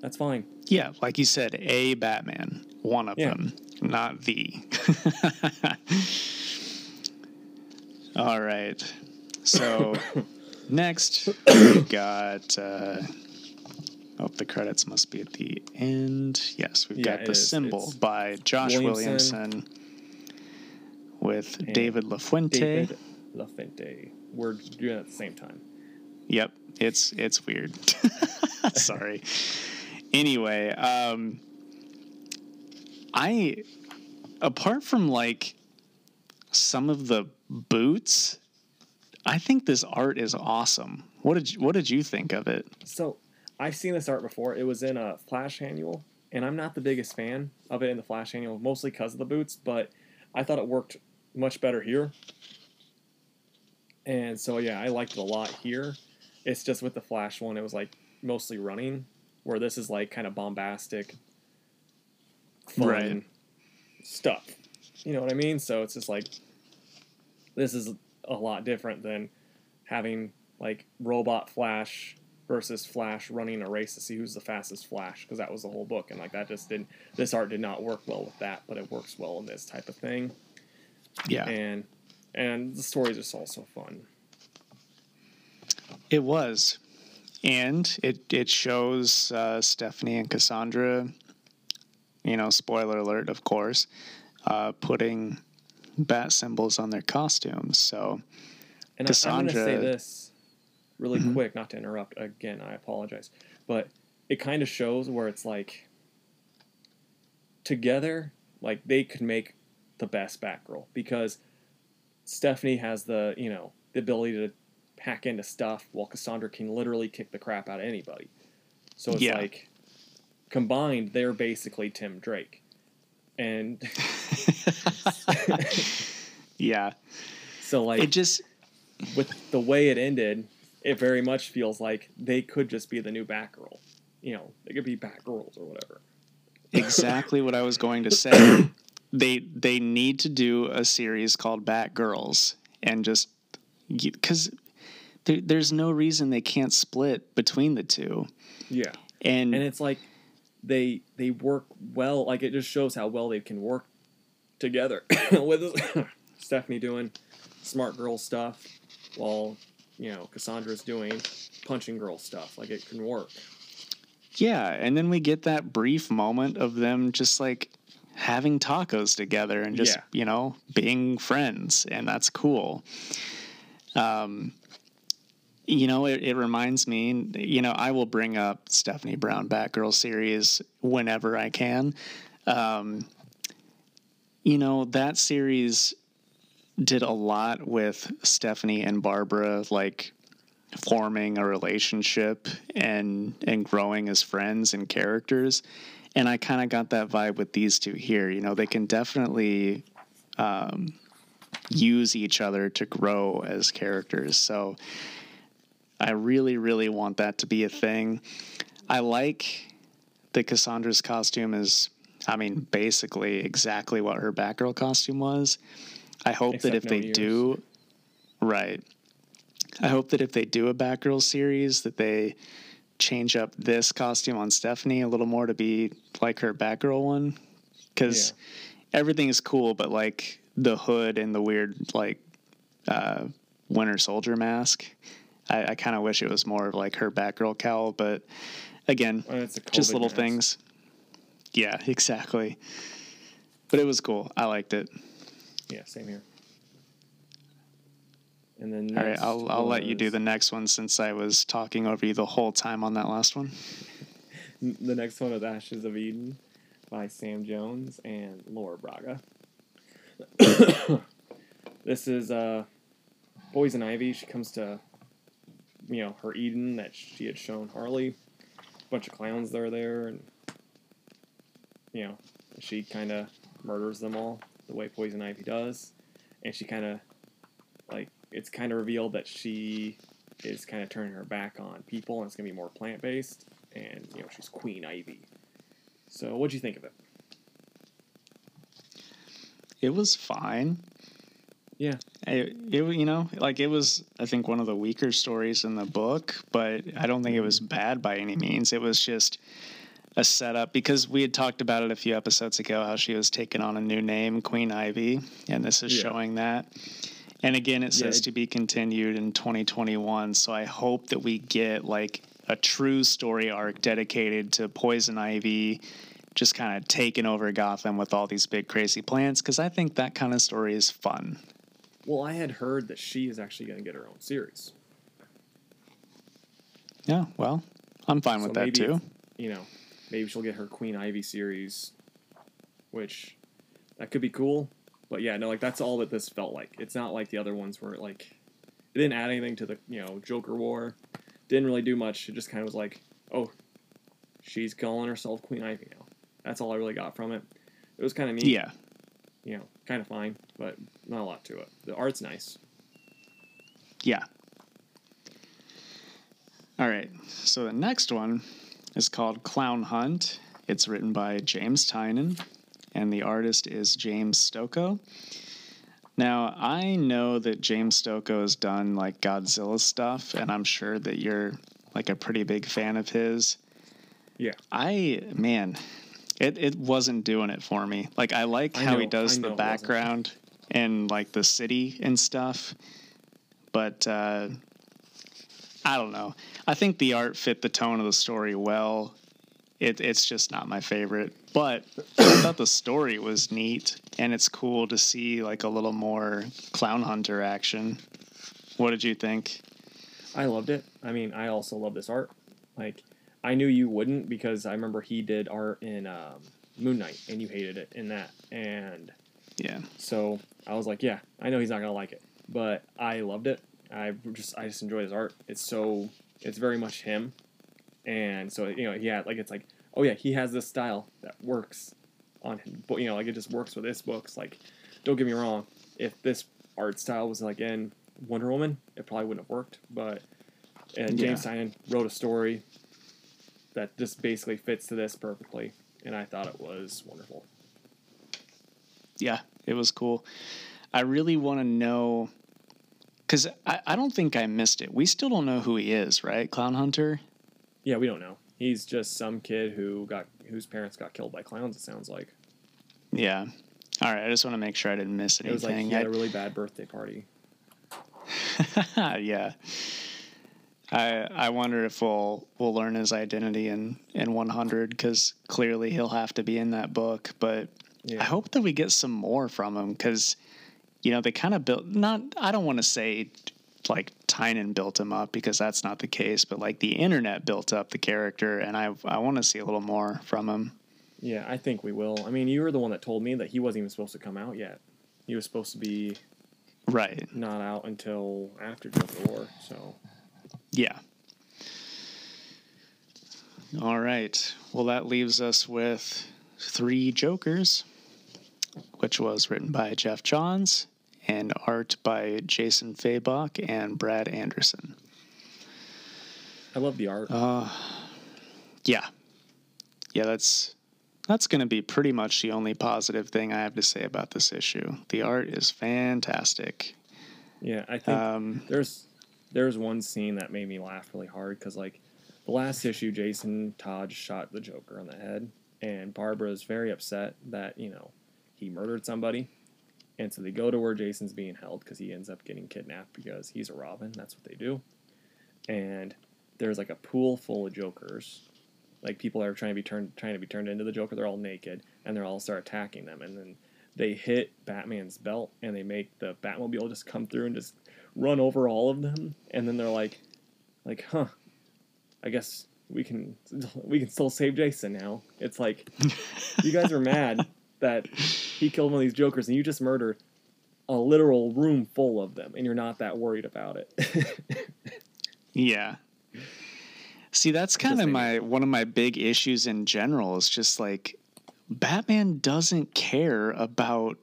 Speaker 2: That's fine.
Speaker 1: yeah, like you said, a Batman, one of
Speaker 2: Yeah.
Speaker 1: them, not the. All right. So next we got. Uh, the credits must be at the end. Yes, we've
Speaker 2: Yeah,
Speaker 1: got the
Speaker 2: is.
Speaker 1: symbol
Speaker 2: It's
Speaker 1: by Josh
Speaker 2: Williamson.
Speaker 1: Williamson, with
Speaker 2: And
Speaker 1: David LaFuente.
Speaker 2: David LaFente. We're doing it at the same time.
Speaker 1: Yep, it's it's weird. Sorry. anyway, um I apart from like some of the boots, I think this art is awesome. What did you, what did you think of it?
Speaker 2: So I've seen this art before. It was in a Flash annual, and I'm not the biggest fan of it in the Flash annual, mostly because of the boots. But I thought it worked much better here. And so yeah, I liked it a lot here. It's just with the Flash one, it was like mostly running, where this is like kind of bombastic, fun
Speaker 1: Right.
Speaker 2: stuff. You know what I mean? So it's just like this is a lot different than having like robot Flash versus Flash running a race to see who's the fastest Flash because that was the whole book and like that just didn't this art did not work well with that but it works well in this type of thing
Speaker 1: Yeah,
Speaker 2: and and the story is just also fun
Speaker 1: it was, and it it shows uh, Stephanie and Cassandra. You know, spoiler alert, of course, uh, putting bat symbols on their costumes. So
Speaker 2: and I, I'm to say
Speaker 1: Cassandra-
Speaker 2: this really
Speaker 1: Mhm.
Speaker 2: quick not to interrupt again I apologize but it kind of shows where it's like together like they could make the best Batgirl because Stephanie has the you know the ability to hack into stuff while Cassandra can literally kick the crap out of anybody. So it's
Speaker 1: Yeah.
Speaker 2: like combined they're basically Tim Drake. And
Speaker 1: yeah,
Speaker 2: so like
Speaker 1: it just
Speaker 2: with the way it ended, it very much feels like they could just be the new Batgirl. You know, they could be Batgirls or whatever.
Speaker 1: exactly what I was going to say. They they need to do a series called Batgirls and just because there, there's no reason they can't split between the two.
Speaker 2: Yeah.
Speaker 1: And,
Speaker 2: And it's like they they work well. Like it just shows how well they can work together with Stephanie doing smart girl stuff while you know Cassandra's doing punching girl stuff. Like it can work.
Speaker 1: yeah, and then we get that brief moment of them just like having tacos together and just
Speaker 2: Yeah.
Speaker 1: you know being friends, and that's cool. Um, you know, it, it reminds me, you know, I will bring up Stephanie Brown Batgirl series whenever I can. Um, you know, that series did a lot with Stephanie and Barbara, like forming a relationship and and growing as friends and characters. And I kind of got that vibe with these two here. You know, they can definitely um, use each other to grow as characters. So I really, really want that to be a thing. I like that Cassandra's costume is, I mean, basically exactly what her Batgirl costume was. I hope that if
Speaker 2: no
Speaker 1: they
Speaker 2: ears.
Speaker 1: do, right. I hope that if they do a Batgirl series, that they change up this costume on Stephanie a little more to be like her Batgirl one, because everything is cool, but like the hood and the weird like uh, Winter Soldier mask, I, I kind of wish it was more of like her Batgirl cowl. But again,
Speaker 2: Well,
Speaker 1: just little
Speaker 2: mask.
Speaker 1: things. Yeah, exactly. But it was cool. I liked it.
Speaker 2: Yeah, same here. And then
Speaker 1: All right, I'll I'll let you do the next one since I was talking over you the whole time on that last one.
Speaker 2: The next one is Ashes of Eden by Sam Johns and Laura Braga. this is uh, Poison Ivy. She comes to, you know, her Eden that she had shown Harley. A bunch of clowns that are there, and you know, she kind of murders them all the way Poison Ivy does, and she kind of, like, it's kind of revealed that she is kind of turning her back on people, and it's gonna be more plant based and you know she's Queen Ivy. So what'd you think of it?
Speaker 1: It was fine.
Speaker 2: Yeah.
Speaker 1: It, it you know like it was I think one of the weaker stories in the book, but I don't think it was mm-hmm. bad by any means. It was just a setup because we had talked about it a few episodes ago how she was taking on a new name, Queen Ivy, and this is
Speaker 2: Yeah.
Speaker 1: showing that. And again, it
Speaker 2: Yeah,
Speaker 1: says
Speaker 2: it-
Speaker 1: to be continued in 2021. So I hope that we get like a true story arc dedicated to Poison Ivy, just kind of taking over Gotham with all these big crazy plans. Because I think that kind of story is fun.
Speaker 2: Well, I had heard that she is actually going to get her own series.
Speaker 1: Yeah, well, I'm fine
Speaker 2: So
Speaker 1: with that
Speaker 2: maybe
Speaker 1: too.
Speaker 2: You know, maybe she'll get her Queen Ivy series, which that could be cool. But yeah, no, like that's all that this felt like. It's not like the other ones where like it didn't add anything to the you know Joker War. Didn't really do much. It just kind of was like, oh, she's calling herself Queen Ivy now. That's all I really got from it. It was kind of neat.
Speaker 1: Yeah,
Speaker 2: you know, kind of fine, but not a lot to it. The art's nice.
Speaker 1: yeah. All right, so the next one is called Clown Hunt. It's written by James Tynion, and the artist is James Stokoe. Now, I know that James Stokoe has done like Godzilla stuff, and I'm sure that you're like a pretty big fan of his.
Speaker 2: Yeah.
Speaker 1: I man, it it wasn't doing it for me. Like I like
Speaker 2: I
Speaker 1: how he does the
Speaker 2: know
Speaker 1: background and like the city and stuff, but uh, I don't know. I think the art fit the tone of the story well. It, it's just not my favorite, but I thought the story was neat, and it's cool to see like a little more clown hunter action. What did you think?
Speaker 2: I loved it. I mean, I also love this art. Like, I knew you wouldn't because I remember he did art in um, Moon Knight, and you hated it in that. And
Speaker 1: Yeah,
Speaker 2: so I was like, yeah, I know he's not gonna like it, but I loved it. I just, I just enjoy his art. It's so, it's very much him. And so you know, yeah, like it's like, oh yeah, he has this style that works on him. But you know, like it just works with his books. Like, don't get me wrong, if this art style was like in Wonder Woman, it probably wouldn't have worked. But and James
Speaker 1: Yeah.
Speaker 2: Tynion wrote a story that just basically fits to this perfectly, and I thought it was wonderful.
Speaker 1: yeah, it was cool. I really want to know because I, I don't think I missed it. We still don't know who he is, right? Clown Hunter.
Speaker 2: Yeah, we don't know. He's just some kid who got whose parents got killed by clowns. It sounds like
Speaker 1: Yeah. All right. I just want to make sure I didn't miss anything.
Speaker 2: it was like he had
Speaker 1: I-
Speaker 2: a really bad birthday party.
Speaker 1: yeah. I I wonder if we'll we'll learn his identity in in 100 because clearly he'll have to be in that book. But
Speaker 2: Yeah,
Speaker 1: I hope that we get some more from him because you know they kind of built not. I don't want to say like Tynion built him up because that's not the case, but like the internet built up the character, and I I want to see a little more from him.
Speaker 2: yeah, I think we will. I mean, you were the one that told me that he wasn't even supposed to come out yet. He was supposed to be
Speaker 1: Right.
Speaker 2: not out until after Joker War. So
Speaker 1: Yeah. All right. Well, that leaves us with Three Jokers, which was written by Geoff Johns and art by Jason Fabok and Brad Anderson.
Speaker 2: I love the art.
Speaker 1: Uh, yeah. Yeah, that's that's going to be pretty much the only positive thing I have to say about this issue. The art is fantastic.
Speaker 2: yeah, I think
Speaker 1: Um,
Speaker 2: there's there's one scene that made me laugh really hard because like the last issue, Jason Todd shot the Joker on the head, and Barbara is very upset that you know he murdered somebody, and so they go to where Jason's being held because he ends up getting kidnapped because he's a Robin. That's what they do, and there's like a pool full of Jokers. Like people are trying to be turned trying to be turned into the Joker. They're all naked and they're all start attacking them. And then they hit Batman's belt and they make the Batmobile just come through and just run over all of them. And then they're like, like, huh? I guess we can we can still save Jason now. It's like you guys are mad that he killed one of these Jokers and you just murdered a literal room full of them and you're not that worried about it.
Speaker 1: Yeah. See, that's kind of my one of my big issues in general is just like Batman doesn't care about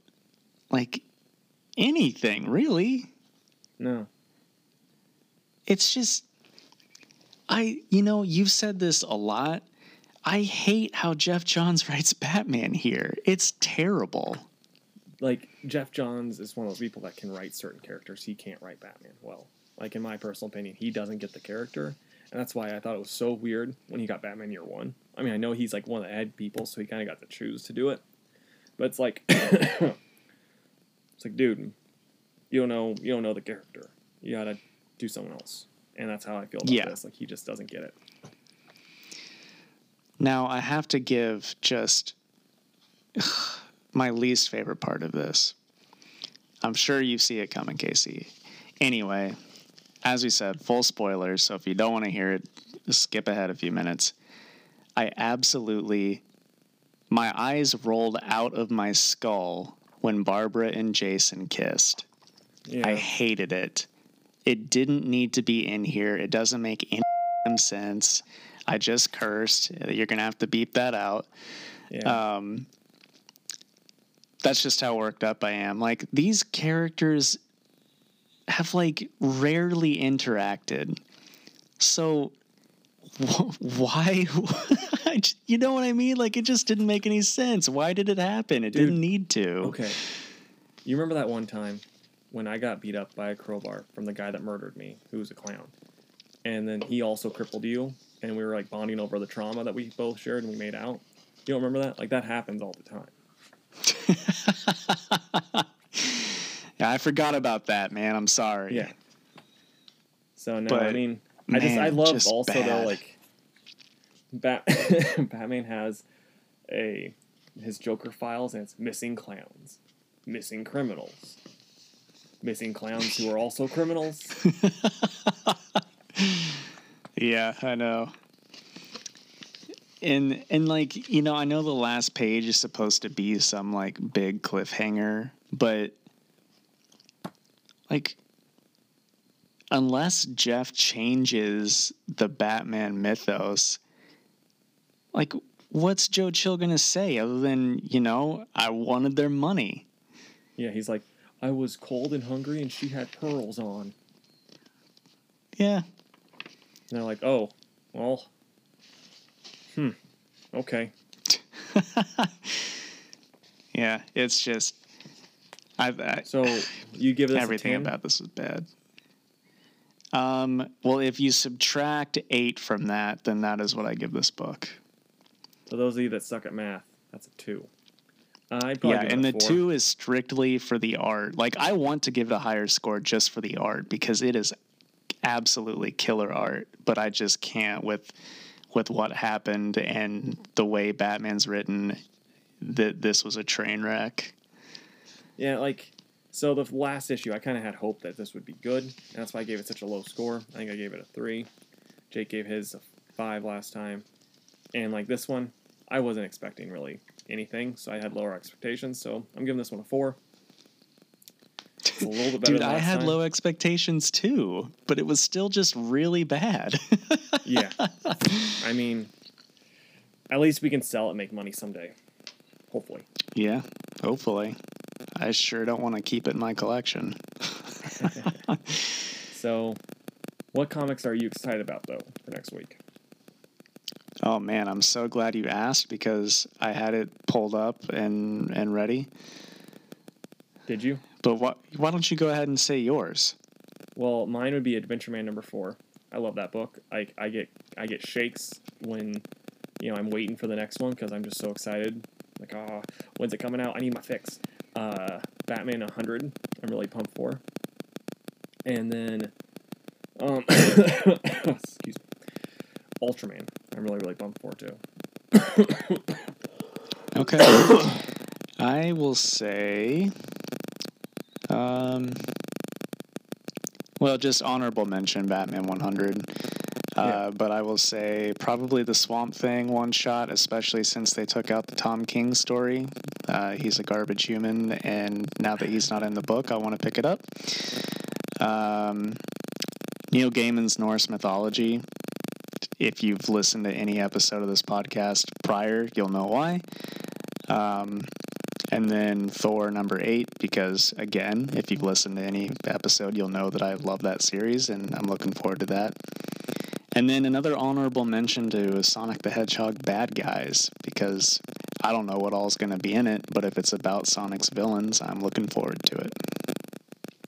Speaker 1: like anything, really.
Speaker 2: no.
Speaker 1: It's just I you know, you've said this a lot. I hate how Geoff Johns writes Batman here. It's terrible.
Speaker 2: like Geoff Johns is one of those people that can write certain characters. He can't write Batman well. Like in my personal opinion, he doesn't get the character, and that's why I thought it was so weird when he got Batman Year One. I mean, I know he's like one of the head people, so he kind of got to choose to do it, but it's like, it's like, dude, you don't know, you don't know the character. You gotta do someone else, and that's how I feel about
Speaker 1: Yeah.
Speaker 2: this. Like he just doesn't get it.
Speaker 1: Now, I have to give just my least favorite part of this. I'm sure you see it coming, Casey. Anyway, as we said, full spoilers. So if you don't want to hear it, skip ahead a few minutes. I absolutely, my eyes rolled out of my skull when Barbara and Jason kissed.
Speaker 2: Yeah,
Speaker 1: I hated it. It didn't need to be in here. It doesn't make any sense. I just cursed. You're gonna have to beep that out.
Speaker 2: yeah.
Speaker 1: Um, that's just how worked up I am. Like these characters have like rarely interacted. So wh- why? You know what I mean? Like it just didn't make any sense. Why did it happen? It
Speaker 2: Dude,
Speaker 1: didn't need to.
Speaker 2: Okay. You remember that one time when I got beat up by a crowbar from the guy that murdered me, who was a clown? And then he also crippled you, and we were like bonding over the trauma that we both shared and we made out. You don't remember that? Like that happens all the time.
Speaker 1: Yeah, I forgot about that, man. I'm sorry.
Speaker 2: Yeah. So no, I
Speaker 1: But,
Speaker 2: mean, I just I love
Speaker 1: just
Speaker 2: also though like Bat- Batman has a his Joker files and it's missing clowns, missing criminals, missing clowns who are also criminals.
Speaker 1: Yeah, I know. And and like, you know, I know the last page is supposed to be some like big cliffhanger, but like unless Geoff changes the Batman mythos, like what's Joe Chill gonna say other than, you know, I wanted their money?
Speaker 2: Yeah, he's like, I was cold and hungry, and she had pearls on.
Speaker 1: Yeah.
Speaker 2: And they're like, oh, well, hmm, okay.
Speaker 1: Yeah. It's just I've, I
Speaker 2: So you give this
Speaker 1: Everything
Speaker 2: a 10?
Speaker 1: about this is bad. Um, well, if you subtract eight from that, then that is what I give this book.
Speaker 2: For those of you that suck at math, that's a two. Uh,
Speaker 1: yeah, and the
Speaker 2: four.
Speaker 1: two is strictly for the art. Like, I want to give it a higher score just for the art because it is absolutely killer art, but I just can't with with what happened and the way Batman's written that this was a train wreck.
Speaker 2: Yeah, like so the last issue I kind of had hope that this would be good, and that's why I gave it such a low score. I think I gave it a 3. Jake gave his a 5 last time. And like this one, I wasn't expecting really anything, so I had lower expectations, so I'm giving this one a 4.
Speaker 1: Dude, I had
Speaker 2: time.
Speaker 1: low expectations too, but it was still just really bad.
Speaker 2: Yeah, I mean, at least we can sell it and make money someday. Hopefully.
Speaker 1: Yeah, hopefully. I sure don't want to keep it in my collection.
Speaker 2: So, what comics are you excited about though for next week?
Speaker 1: Oh man, I'm so glad you asked because I had it pulled up and and ready.
Speaker 2: Did you?
Speaker 1: But what? Why don't you go ahead and say yours?
Speaker 2: Well, mine would be Adventure Man number four. I love that book. I, I get I get shakes when you know I'm waiting for the next one because I'm just so excited. Like, ah, when's it coming out? I need my fix. Uh, Batman 100. I'm really pumped for. And then, um, excuse me, Ultraman. I'm really really pumped for too.
Speaker 1: Okay. I will say, um, well, just honorable mention Batman 100. Uh,
Speaker 2: Yeah.
Speaker 1: But I will say probably the Swamp Thing one shot, especially since they took out the Tom King story. Uh, he's a garbage human, and now that he's not in the book, I want to pick it up. Um, Neil Gaiman's Norse mythology. If you've listened to any episode of this podcast prior, you'll know why. Um, and then Thor number eight, because again, if you've listened to any episode, you'll know that I love that series and I'm looking forward to that. And then another honorable mention to Sonic the Hedgehog Bad Guys, because I don't know what all's going to be in it, but if it's about Sonic's villains, I'm looking forward to it.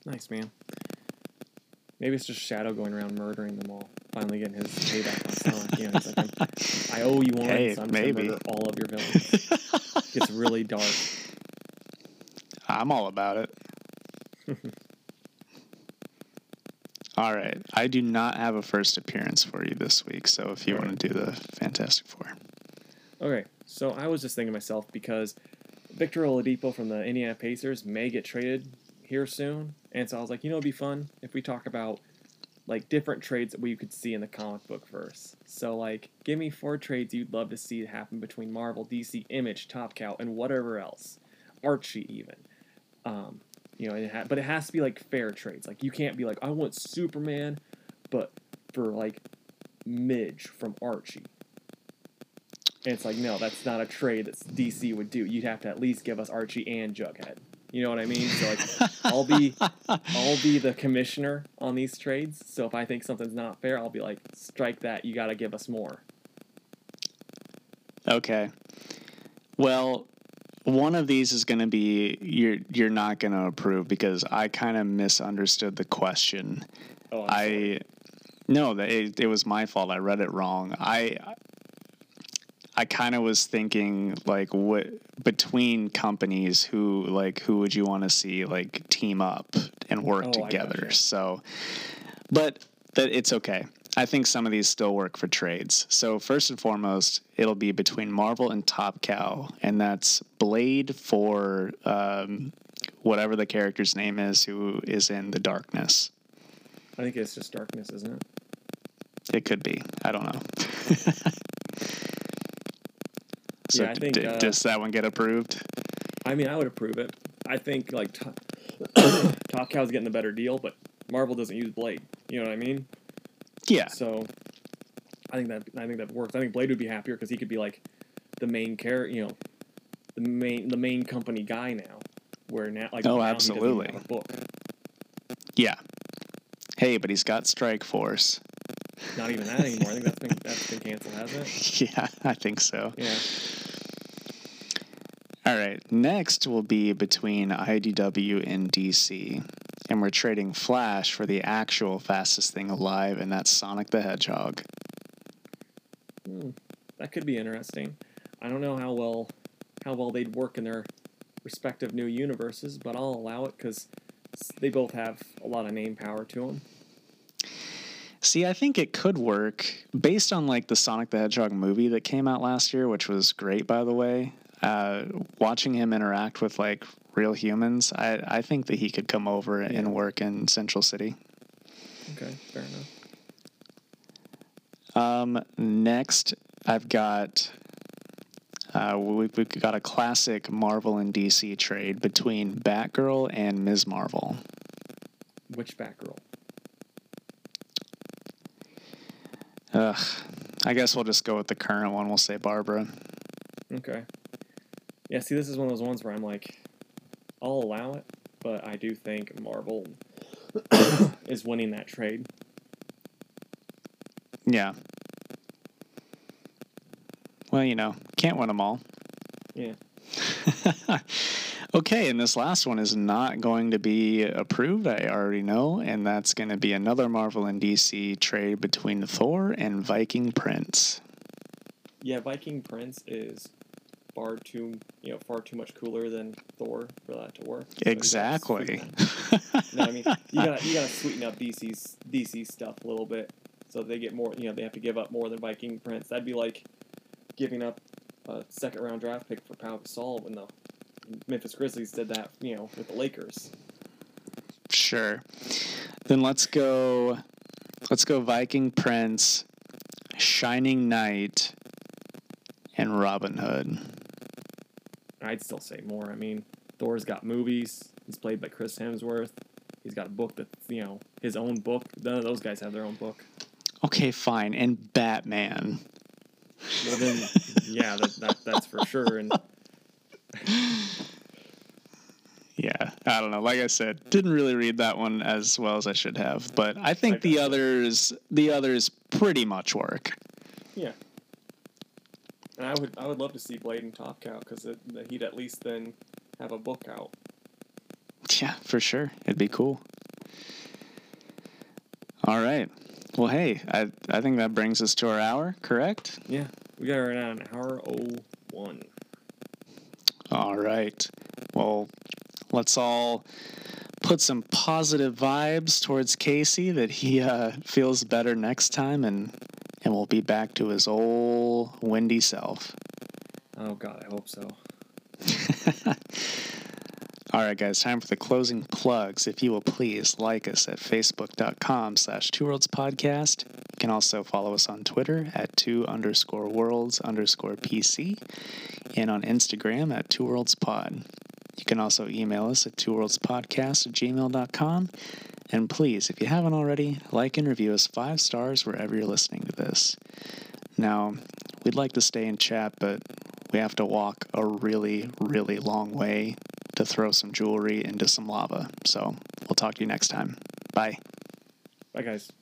Speaker 2: Nice man. Maybe it's just Shadow going around murdering them all, finally getting his payback on Sonic. You know, he's like, I'm, owe you one,
Speaker 1: Hey,
Speaker 2: so I'm
Speaker 1: maybe.
Speaker 2: gonna murder all of your villains. it's really dark.
Speaker 1: I'm all about it. all right. I do not have a first appearance for you this week, so if you
Speaker 2: All
Speaker 1: want to do the Fantastic Four.
Speaker 2: Okay, so I was just thinking to myself because Victor Oladipo from the Indiana Pacers may get traded here soon, and so I was like, you know, it'd be fun if we talk about like different trades that we could see in the comic book verse. So like, give me four trades you'd love to see happen between Marvel, DC, Image, Top Cow, and whatever else, Archie even. Um, you know, it ha- but it has to be like fair trades. Like you can't be like, I want Superman, but for like Midge from Archie. And it's like, no, that's not a trade that DC would do. You'd have to at least give us Archie and Jughead. You know what I mean? So like, I'll be, I'll be the commissioner on these trades. So if I think something's not fair, I'll be like, strike that. You got to give us more.
Speaker 1: Okay. Well, one of these is going to be you're you're not going to approve because I kind of misunderstood the question.
Speaker 2: Oh, I'm sorry.
Speaker 1: No, that it, it was my fault. I read it wrong. I I kind of was thinking like what between companies who like who would you want to see like team up and work
Speaker 2: Oh,
Speaker 1: together. So but that it's okay. I think some of these still work for trades. So first and foremost, it'll be between Marvel and Top Cow, and that's Blade for um, whatever the character's name is who is in the darkness.
Speaker 2: I think it's just darkness, isn't it?
Speaker 1: It could be. I don't know. so
Speaker 2: Yeah, I think,
Speaker 1: d-
Speaker 2: uh,
Speaker 1: does that one get approved?
Speaker 2: I mean, I would approve it. I think like Top, Top Cow's getting a better deal, but Marvel doesn't use Blade. You know what I mean?
Speaker 1: Yeah.
Speaker 2: So I think that I think that works. I think Blade would be happier because he could be like the main character, you know, the main the main company guy now. Where now, like
Speaker 1: Oh,
Speaker 2: now
Speaker 1: absolutely.
Speaker 2: book.
Speaker 1: Yeah. Hey, but he's got Strike Force.
Speaker 2: Not even that anymore. I think that's been that's been canceled, hasn't it?
Speaker 1: Yeah, I think so.
Speaker 2: Yeah.
Speaker 1: All right. Next will be between IDW and DC. And we're trading Flash for the actual fastest thing alive, and that's Sonic the Hedgehog.
Speaker 2: Hmm. That could be interesting. I don't know how well how well they'd work in their respective new universes, but I'll allow it because they both have a lot of name power to them.
Speaker 1: See, I think it could work based on like the Sonic the Hedgehog movie that came out last year, which was great, by the way. Uh, watching him interact with like real humans, I, I think that he could come over
Speaker 2: Yeah.
Speaker 1: and work in Central City.
Speaker 2: Okay, fair enough.
Speaker 1: Um, next, I've got uh, we, we've got a classic Marvel and DC trade between Batgirl and Ms. Marvel.
Speaker 2: Which Batgirl?
Speaker 1: Ugh, I guess we'll just go with the current one. We'll say Barbara.
Speaker 2: Okay. Yeah, see, this is one of those ones where I'm like, I'll allow it, but I do think Marvel is winning that trade.
Speaker 1: Yeah. Well, you know, can't win them all.
Speaker 2: Yeah.
Speaker 1: Okay, and this last one is not going to be approved. I already know, and that's going to be another Marvel and DC trade between Thor and Viking Prince.
Speaker 2: Yeah, Viking Prince is far too you know far too much cooler than Thor for that to work. So
Speaker 1: Exactly.
Speaker 2: You what I mean? You gotta you gotta sweeten up DC's DC stuff a little bit so they get more. You know they have to give up more than Viking Prince. That'd be like giving up a second round draft pick for Pau Gasol when the Memphis Grizzlies did that. You know with the Lakers.
Speaker 1: Sure. Then let's go. Let's go Viking Prince, Shining Knight, and Robin Hood.
Speaker 2: I'd still say more. I mean, Thor's got movies. He's played by Chris Hemsworth. He's got a book that's you know his own book. None of those guys have their own book.
Speaker 1: Okay, fine. And Batman.
Speaker 2: Well then, yeah, that, that that's for sure. And
Speaker 1: Yeah, I don't know. Like I said, didn't really read that one as well as I should have, but I think
Speaker 2: I
Speaker 1: the others, the others, pretty much work.
Speaker 2: yeah, and I would I would love to see Blade and Top Cow because he'd at least then have a book out.
Speaker 1: Yeah, for sure. It'd be cool. All right. Well, hey, I I think that brings us to our hour. Correct.
Speaker 2: Yeah, we got right now an hour oh one.
Speaker 1: All right. Well, let's all put some positive vibes towards Casey that he uh, feels better next time, and and we'll be back to his old windy self.
Speaker 2: Oh God, I hope so.
Speaker 1: All right, guys, time for the closing plugs. If you will please like us at facebook.com slash two worlds podcast. You can also follow us on Twitter at two underscore worlds underscore PC and on Instagram at two worlds pod. You can also email us at two worlds podcast at gmail.com. And please, if you haven't already, like and review us five stars wherever you're listening to this. Now, we'd like to stay in chat, but we have to walk a really, really long way to throw some jewelry into some lava. So we'll talk to you next time. Bye.
Speaker 2: Bye, guys.